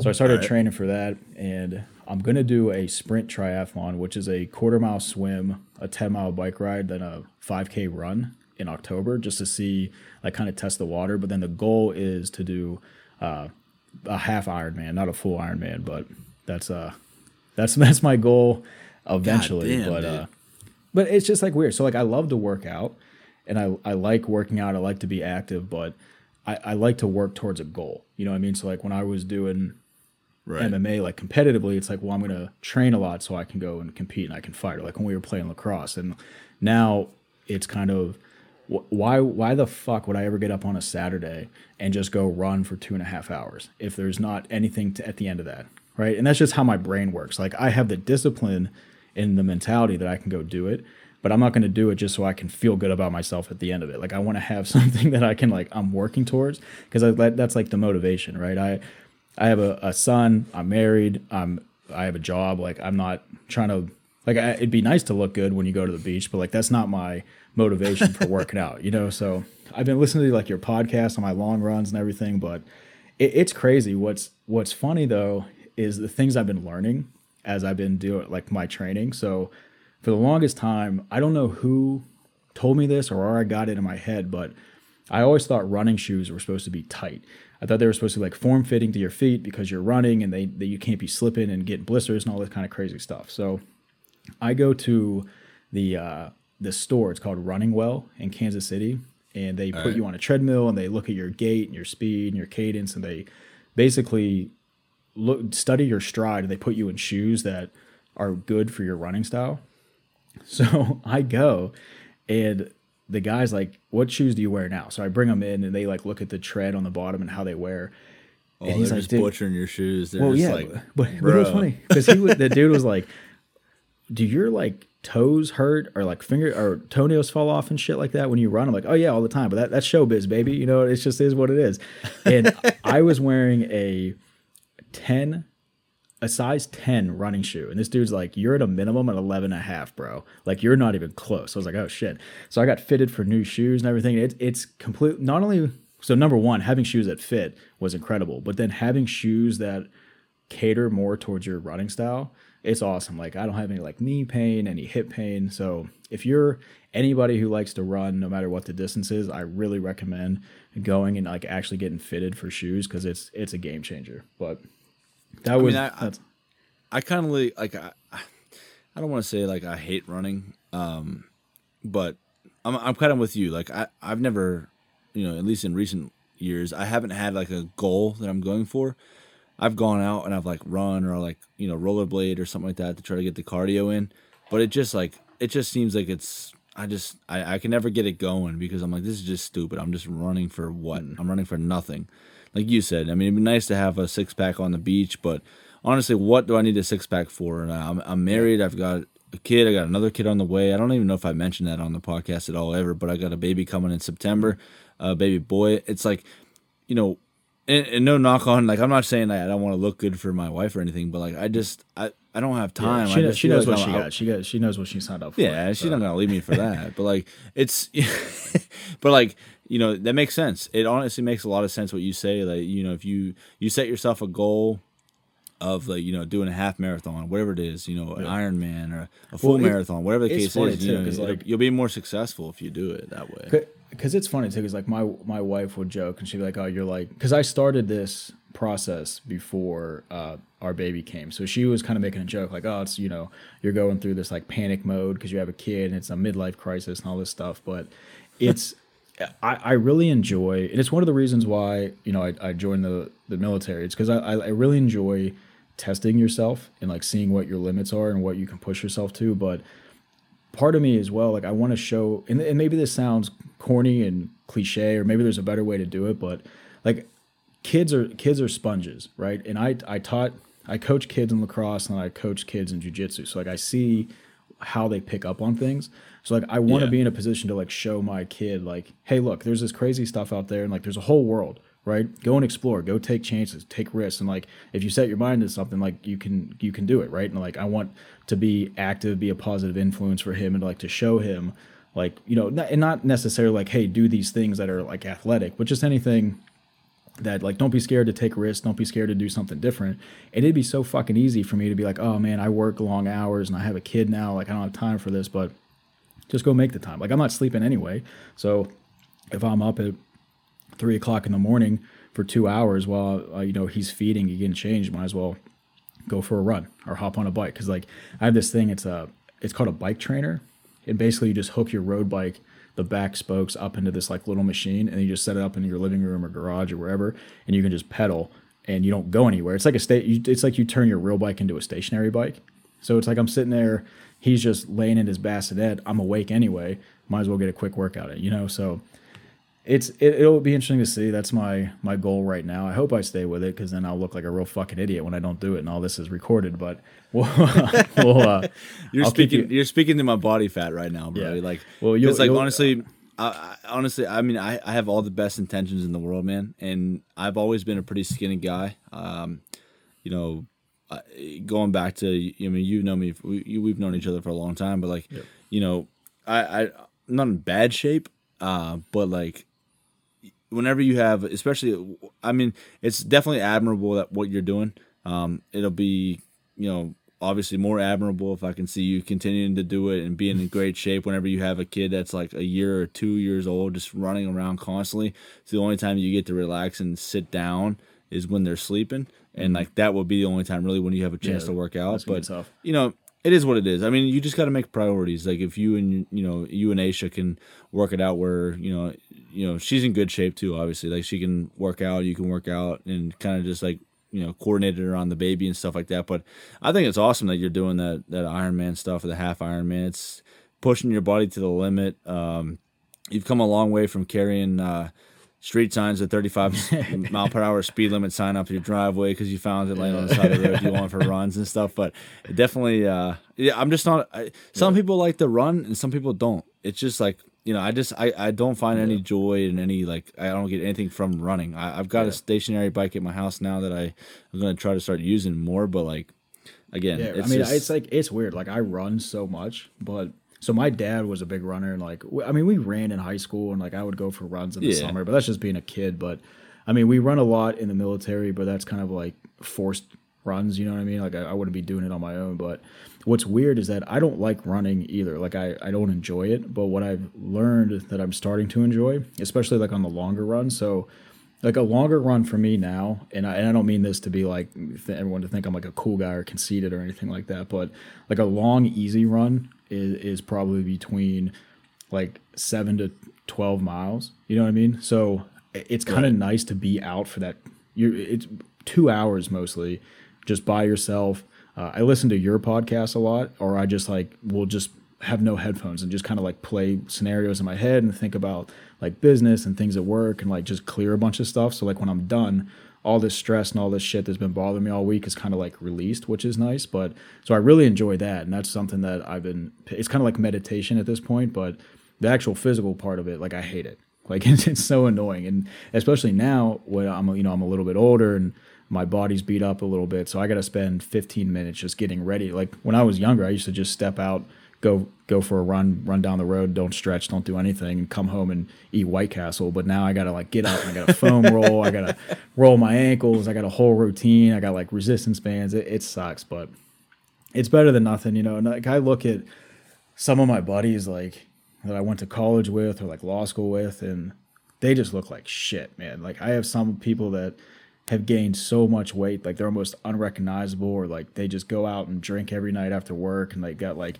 So I started training for that, and I'm gonna do a sprint triathlon, which is a quarter mile swim, a 10 mile bike ride, then a 5k run in October, just to see like kind of test the water. But then the goal is to do uh, a half Ironman, not a full Ironman, but that's uh that's [LAUGHS] that's my goal eventually. damn, but uh, but it's just like weird. So like I love to work out, and I I like working out. I like to be active, but I, I like to work towards a goal. You know what I mean? So like when I was doing Right. MMA like competitively, it's like, well, I'm gonna train a lot so I can go and compete and I can fight. Or like when we were playing lacrosse, and now it's kind of why why the fuck would I ever get up on a Saturday and just go run for two and a half hours if there's not anything to, at the end of that, right? And that's just how my brain works. Like I have the discipline and the mentality that I can go do it, but I'm not going to do it just so I can feel good about myself at the end of it. Like I want to have [LAUGHS] something that I can like I'm working towards because that, that's like the motivation, right? I I have a, a son. I'm married. I'm I have a job. Like I'm not trying to like I, it'd be nice to look good when you go to the beach, but like that's not my motivation for working out. You know, so I've been listening to like your podcast on my long runs and everything, but it, it's crazy. What's what's funny though is the things I've been learning as I've been doing like my training. So for the longest time, I don't know who told me this or where I got it in my head, but I always thought running shoes were supposed to be tight. I thought they were supposed to be like form fitting to your feet because you're running and they, they you can't be slipping and getting blisters and all this kind of crazy stuff. So I go to the uh, this store. It's called Running Well in Kansas City, and they put you on a treadmill and they look at your gait and your speed and your cadence, and they basically look study your stride they put you in shoes that are good for your running style. [LAUGHS] So I go and the guy's like, "What shoes do you wear now?" So I bring them in and they like look at the tread on the bottom and how they wear. Oh, and he's like, just butchering your shoes. They're well, just yeah, like, but, but it was funny because he was, the dude was like, "Do your like toes hurt or like finger or toenails fall off and shit like that when you run?" I'm like, "Oh yeah, all the time." But that, that's showbiz, baby. You know, it's just is what it is. And [LAUGHS] I was wearing a ten, a size ten running shoe, and this dude's like, "You're at a minimum at 11 and a half, bro. Like you're not even close." I was like, "Oh shit!" So I got fitted for new shoes and everything. It, it's complete. Not only so number one, having shoes that fit was incredible, but then having shoes that cater more towards your running style, it's awesome. Like I don't have any like knee pain, any hip pain. So if you're anybody who likes to run, no matter what the distance is, I really recommend going and like actually getting fitted for shoes because it's it's a game changer. But that was mean, I- I- I kind of like, like I, I don't want to say like I hate running, um, but I'm I'm kind of with you. Like I I've never, you know, at least in recent years, I haven't had like a goal that I'm going for. I've gone out and I've like run or like you know rollerblade or something like that to try to get the cardio in, but it just like it just seems like it's I just I, I can never get it going because I'm like this is just stupid. I'm just running for what? I'm running for nothing. Like you said, I mean it'd be nice to have a six pack on the beach, but honestly, what do I need a six pack for? And I'm I'm married. I've got a kid. I got another kid on the way. I don't even know if I mentioned that on the podcast at all ever, but I got a baby coming in September, a baby boy. It's like, you know, and, and no knock on like I'm not saying I don't want to look good for my wife or anything, but like I just I, I don't have time. she, knows, she knows like what I'm she got. She got she knows what she signed up for. yeah, she's so. not gonna leave me for [LAUGHS] that. but like, it's, [LAUGHS] but like, you know, that makes sense. It honestly makes a lot of sense what you say. Like, you know, if you you set yourself a goal of like, you know, doing a half marathon, whatever it is, you know, an Ironman or a full Well, it- marathon, whatever the case is, too, you know, like- you'll be more successful if you do it that way. because it's funny too because like my my wife would joke and she'd be like oh you're like because i started this process before uh, our baby came so she was kind of making a joke like oh it's you know you're going through this like panic mode because you have a kid and it's a midlife crisis and all this stuff but it's I, I really enjoy and it's one of the reasons why you know i, I joined the the military. It's because I, I really enjoy testing yourself and like seeing what your limits are and what you can push yourself to but part of me as well like i want to show and, and maybe this sounds corny and cliche or maybe there's a better way to do it but like kids are kids are sponges right? And i i taught i coach kids in lacrosse and i coach kids in jiu-jitsu. So like i see how they pick up on things so like i want to Yeah. be in a position to like show my kid like hey look there's this crazy stuff out there and like there's a whole world right? Go and explore go take chances take risks and like if you set your mind to something like you can you can do it right? And like i want to be active be a positive influence for him and like to show him like you know not, and not necessarily like hey do these things that are like athletic but just anything that like don't be scared to take risks don't be scared to do something different. And it'd be so fucking easy for me to be like oh man i work long hours and i have a kid now like i don't have time for this but just go make the time. Like i'm not sleeping anyway. So if i'm up at three o'clock in the morning for two hours while uh, you know he's feeding you getting changed might as well go for a run or hop on a bike. Because like i have this thing it's a it's called a bike trainer. And basically you just hook your road bike the back spokes up into this like little machine and you just set it up in your living room or garage or wherever and you can just pedal and you don't go anywhere. It's like a state it's like you turn your real bike into a stationary bike so it's like i'm sitting there he's just laying in his bassinet i'm awake anyway might as well get a quick workout in you know so it's it, it'll be interesting to see. That's my my goal right now. I hope I stay with it because then I'll look like a real fucking idiot when I don't do it and all this is recorded. But [LAUGHS] we'll, we'll uh, [LAUGHS] You're I'll speaking. you- You, are speaking to my body fat right now, bro. Yeah. Like, Well, it's like honestly, I, I, honestly, I mean, I, I have all the best intentions in the world, man, and I've always been a pretty skinny guy. Um, you know, going back to, I mean, you know me, we, we've known each other for a long time, but like, you know, I, I, I'm not in bad shape, uh, but like, whenever you have, especially, I mean, it's definitely admirable that what you're doing. Um, it'll be, you know, obviously more admirable if I can see you continuing to do it and being in great [LAUGHS] shape whenever you have a kid that's like a year or two years old, just running around constantly. It's the only time you get to relax and sit down is when they're sleeping. And like that would be the only time really when you have a chance Yeah, to work out. that's gonna be But tough. you know, it is what it is. I mean, you just got to make priorities. Like if you and you know you and Aisha can work it out, where you know you know she's in good shape too. Obviously, like she can work out, you can work out, and kind of just like you know coordinated around the baby and stuff like that. But I think it's awesome that you're doing that that Ironman stuff or the half Ironman. It's pushing your body to the limit. Um, you've come a long way from carrying. Uh, street signs at 35 [LAUGHS] mile per hour speed limit sign up your driveway because you found it laying on the side of the road you want for runs and stuff but definitely uh yeah i'm just not I, some yeah. people like to run and some people don't it's just like you know i just i, I don't find yeah. any joy in any like i don't get anything from running I, have got yeah. a stationary bike at my house now that i i'm going to try to start using more but like again i mean just, it's like it's weird like i run so much but so my dad was a big runner, and like I mean, we ran in high school, and like I would go for runs in the yeah. summer, but that's just being a kid. But I mean, we run a lot in the military, but that's kind of like forced runs. You know what I mean? Like I, I wouldn't be doing it on my own. But what's weird is that I don't like running either. Like I, I don't enjoy it. But what I've learned that I'm starting to enjoy, especially like on the longer run. So like a longer run for me now, and I, and I don't mean this to be like th- everyone to think I'm like a cool guy or conceited or anything like that, but like a long, easy run is, is probably between like seven to 12 miles. You know what I mean? So it's kind of right. nice to be out for that. You it's two hours mostly just by yourself. Uh, I listen to your podcast a lot, or I just like will just have no headphones and just kind of like play scenarios in my head and think about like business and things at work and like just clear a bunch of stuff. So like when I'm done, all this stress and all this shit that's been bothering me all week is kind of like released, which is nice. But so I really enjoy that, and that's something that I've been. It's kind of like meditation at this point, but the actual physical part of it, like I hate it. Like [LAUGHS] it's, it's so annoying, and especially now when I'm you know I'm a little bit older and my body's beat up a little bit, so I got to spend 15 minutes just getting ready. Like when I was younger, I used to just step out go go for a run, run down the road, don't stretch, don't do anything, and come home and eat White Castle. But now I gotta like get up and I gotta foam [LAUGHS] roll, I gotta roll my ankles, I got a whole routine, I got like resistance bands. It, it sucks, but it's better than nothing, you know. And like I look at some of my buddies like that I went to college with or like law school with, and they just look like shit, man. Like I have some people that have gained so much weight, like they're almost unrecognizable, or like they just go out and drink every night after work, and they got like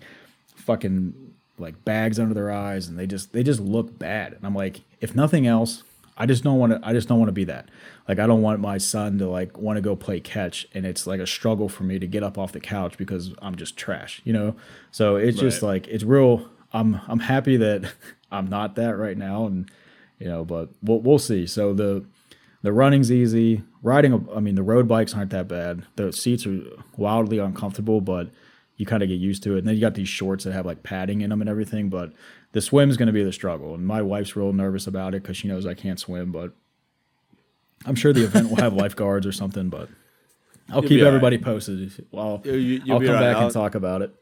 fucking like bags under their eyes and they just they just look bad. And I'm like, if nothing else, I just don't want to I just don't want to be that. Like I don't want my son to like want to go play catch and it's like a struggle for me to get up off the couch because I'm just trash, you know? So it's right. just like it's real I'm I'm happy that [LAUGHS] I'm not that right now and you know, but we'll we'll see. So the the running's easy. Riding, I mean, the road bikes aren't that bad. The seats are wildly uncomfortable, but you kind of get used to it. And then you got these shorts that have like padding in them and everything. But the swim's going to be the struggle. And my wife's real nervous about it because she knows I can't swim. But I'm sure the event will have [LAUGHS] lifeguards or something. But I'll you'll keep everybody right. posted. Well, you, will come right. back I'll, and talk about it.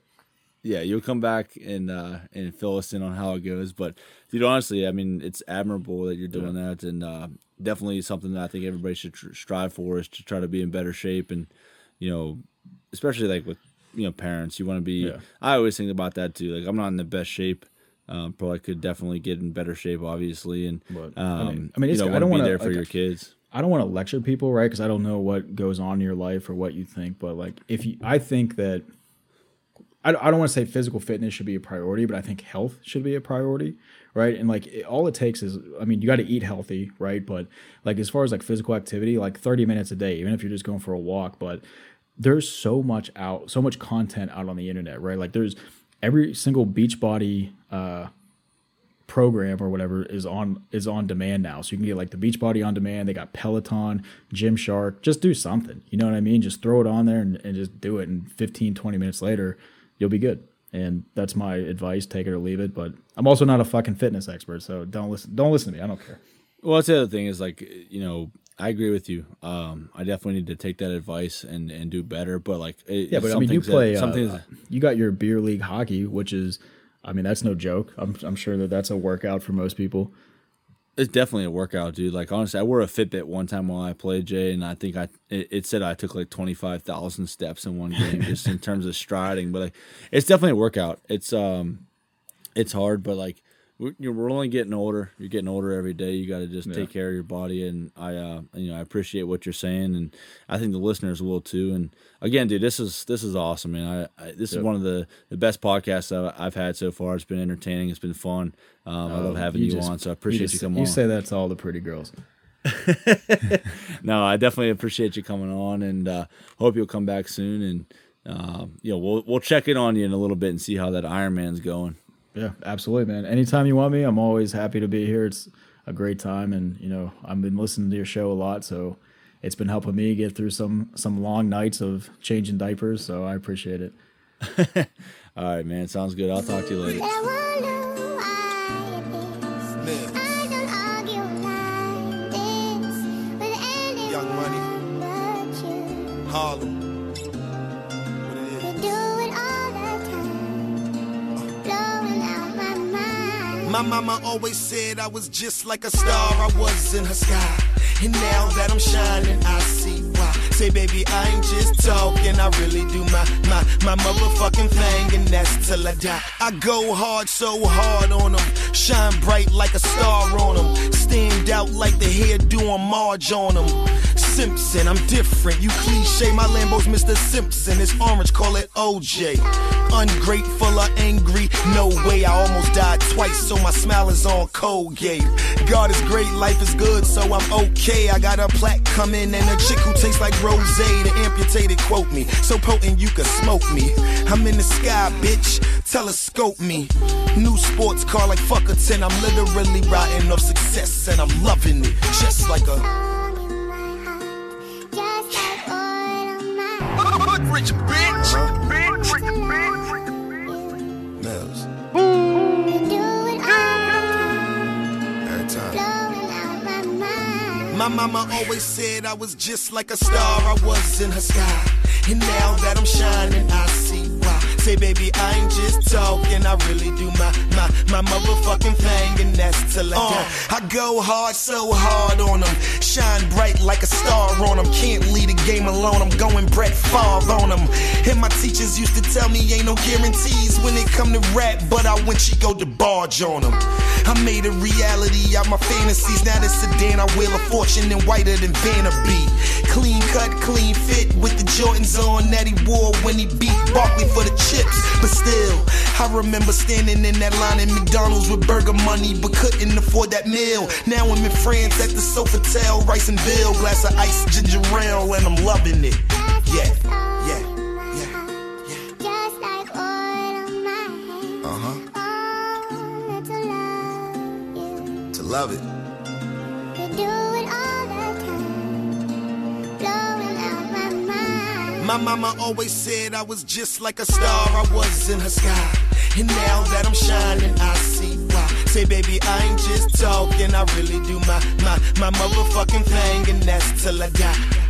Yeah, you'll come back and uh, and fill us in on how it goes. But dude, honestly, I mean, it's admirable that you're doing yeah. that, and uh, definitely something that I think everybody should tr- strive for is to try to be in better shape, and you know, especially like with you know parents. You want to be. Yeah. I always think about that too. Like I'm not in the best shape. Um, probably could definitely get in better shape, obviously, and but, um, I mean, I mean, you know, I don't want to be there for like, your kids. I don't want to lecture people, right? Because I don't know what goes on in your life or what you think. But like, if you, I think that I, I don't want to say physical fitness should be a priority, but I think health should be a priority, right? And like, it, all it takes is, I mean, you got to eat healthy, right? But like, as far as like physical activity, like 30 minutes a day, even if you're just going for a walk, but there's so much out, so much content out on the internet, right? Like there's every single Beachbody uh, program or whatever is on is on demand now. So you can get like the Beachbody on demand. They got Peloton, Gymshark. Just do something. You know what I mean? Just throw it on there and, and just do it. And 15, 20 minutes later, you'll be good. And that's my advice. Take it or leave it. But I'm also not a fucking fitness expert, so don't listen. Don't listen to me. I don't care. Well, that's the other thing is like you know I agree with you. Um, I definitely need to take that advice and, and do better. But like, it, yeah, but I mean, you play that, something. Uh, you got your beer league hockey, which is, I mean, that's no joke. I'm I'm sure that that's a workout for most people. It's definitely a workout, dude. Like honestly, I wore a Fitbit one time while I played Jay, and I think I it, it said I took like twenty five thousand steps in one game just in terms of striding. But like, it's definitely a workout. It's um, it's hard, but like we're, we're only getting older. You're getting older every day. You got to just Yeah. take care of your body, and I, uh, you know, I appreciate what you're saying, and I think the listeners will too. And again, dude, this is this is awesome, man. I, I this is one of the the best podcasts I've, I've had so far. It's been entertaining. It's been fun. Um, I love having you, Oh, just- on, so I appreciate you, just- coming You on. say that to all the pretty girls. [LAUGHS] [LAUGHS] no, I definitely appreciate you coming on, and uh, hope you'll come back soon. And um, you know, we'll we'll check in on you in a little bit and see how that Ironman's going. Yeah, absolutely, man. Anytime you want me, I'm always happy to be here. It's a great time, and you know, I've been listening to your show a lot, so it's been helping me get through some some long nights of changing diapers. So I appreciate it. [LAUGHS] All right, man. Sounds good. I'll talk to you later. My mama always said I was just like a star, I was in her sky. And now that I'm shining, I see why. Say, baby, I ain't just talking, I really do my, my, my motherfucking thing, and that's till I die. I go hard, so hard on them. Shine bright like a star on them. Stand out like the hairdo on Marge on them. Simpson, I'm different. You cliche, my Lambo's Mr. Simpson. It's orange, call it OJ. Ungrateful or angry, no way. I almost died twice, so my smile is on Colgate. God is great, life is good, so I'm okay. I got a plaque coming and a chick who tastes like rose. The amputated quote me, so potent you could smoke me. I'm in the sky, bitch. Telescope me. New sports car like fuck a 10. I'm literally riding off success and I'm loving it. Just like a. it all Every time. blowing out my mind. My mama always said I was just like a star, I was in her sky. And now that I'm shining, I see why. Say, baby, I ain't just talking, I really do my, my, my motherfucking thing, and that's till I die. I go hard, so hard on them. Shine bright like a star on them. Can't lead a game alone, I'm going Brett Favre on them. And my teachers used to tell me ain't no guarantees when it come to rap, but I went she go the barge on them. I made a reality out my fantasies. Now this sedan, I wheel a fortune and whiter than Vanderbeat. Clean cut, clean fit with the Jordans on that he wore when he beat Barkley for the chips. But still, I remember standing in that line at McDonald's with burger money, but couldn't afford that meal. Now I'm in France at the Sofitel, rice and bill, glass of ice, ginger ale, and I'm loving it. Yeah. Love it. We do it all the time, blowing out my mind. My mama always said I was just like a star, I was in her sky. And now that I'm shining, I see why. Say, baby, I ain't just talking, I really do my, my, my motherfucking thing, and that's till I die.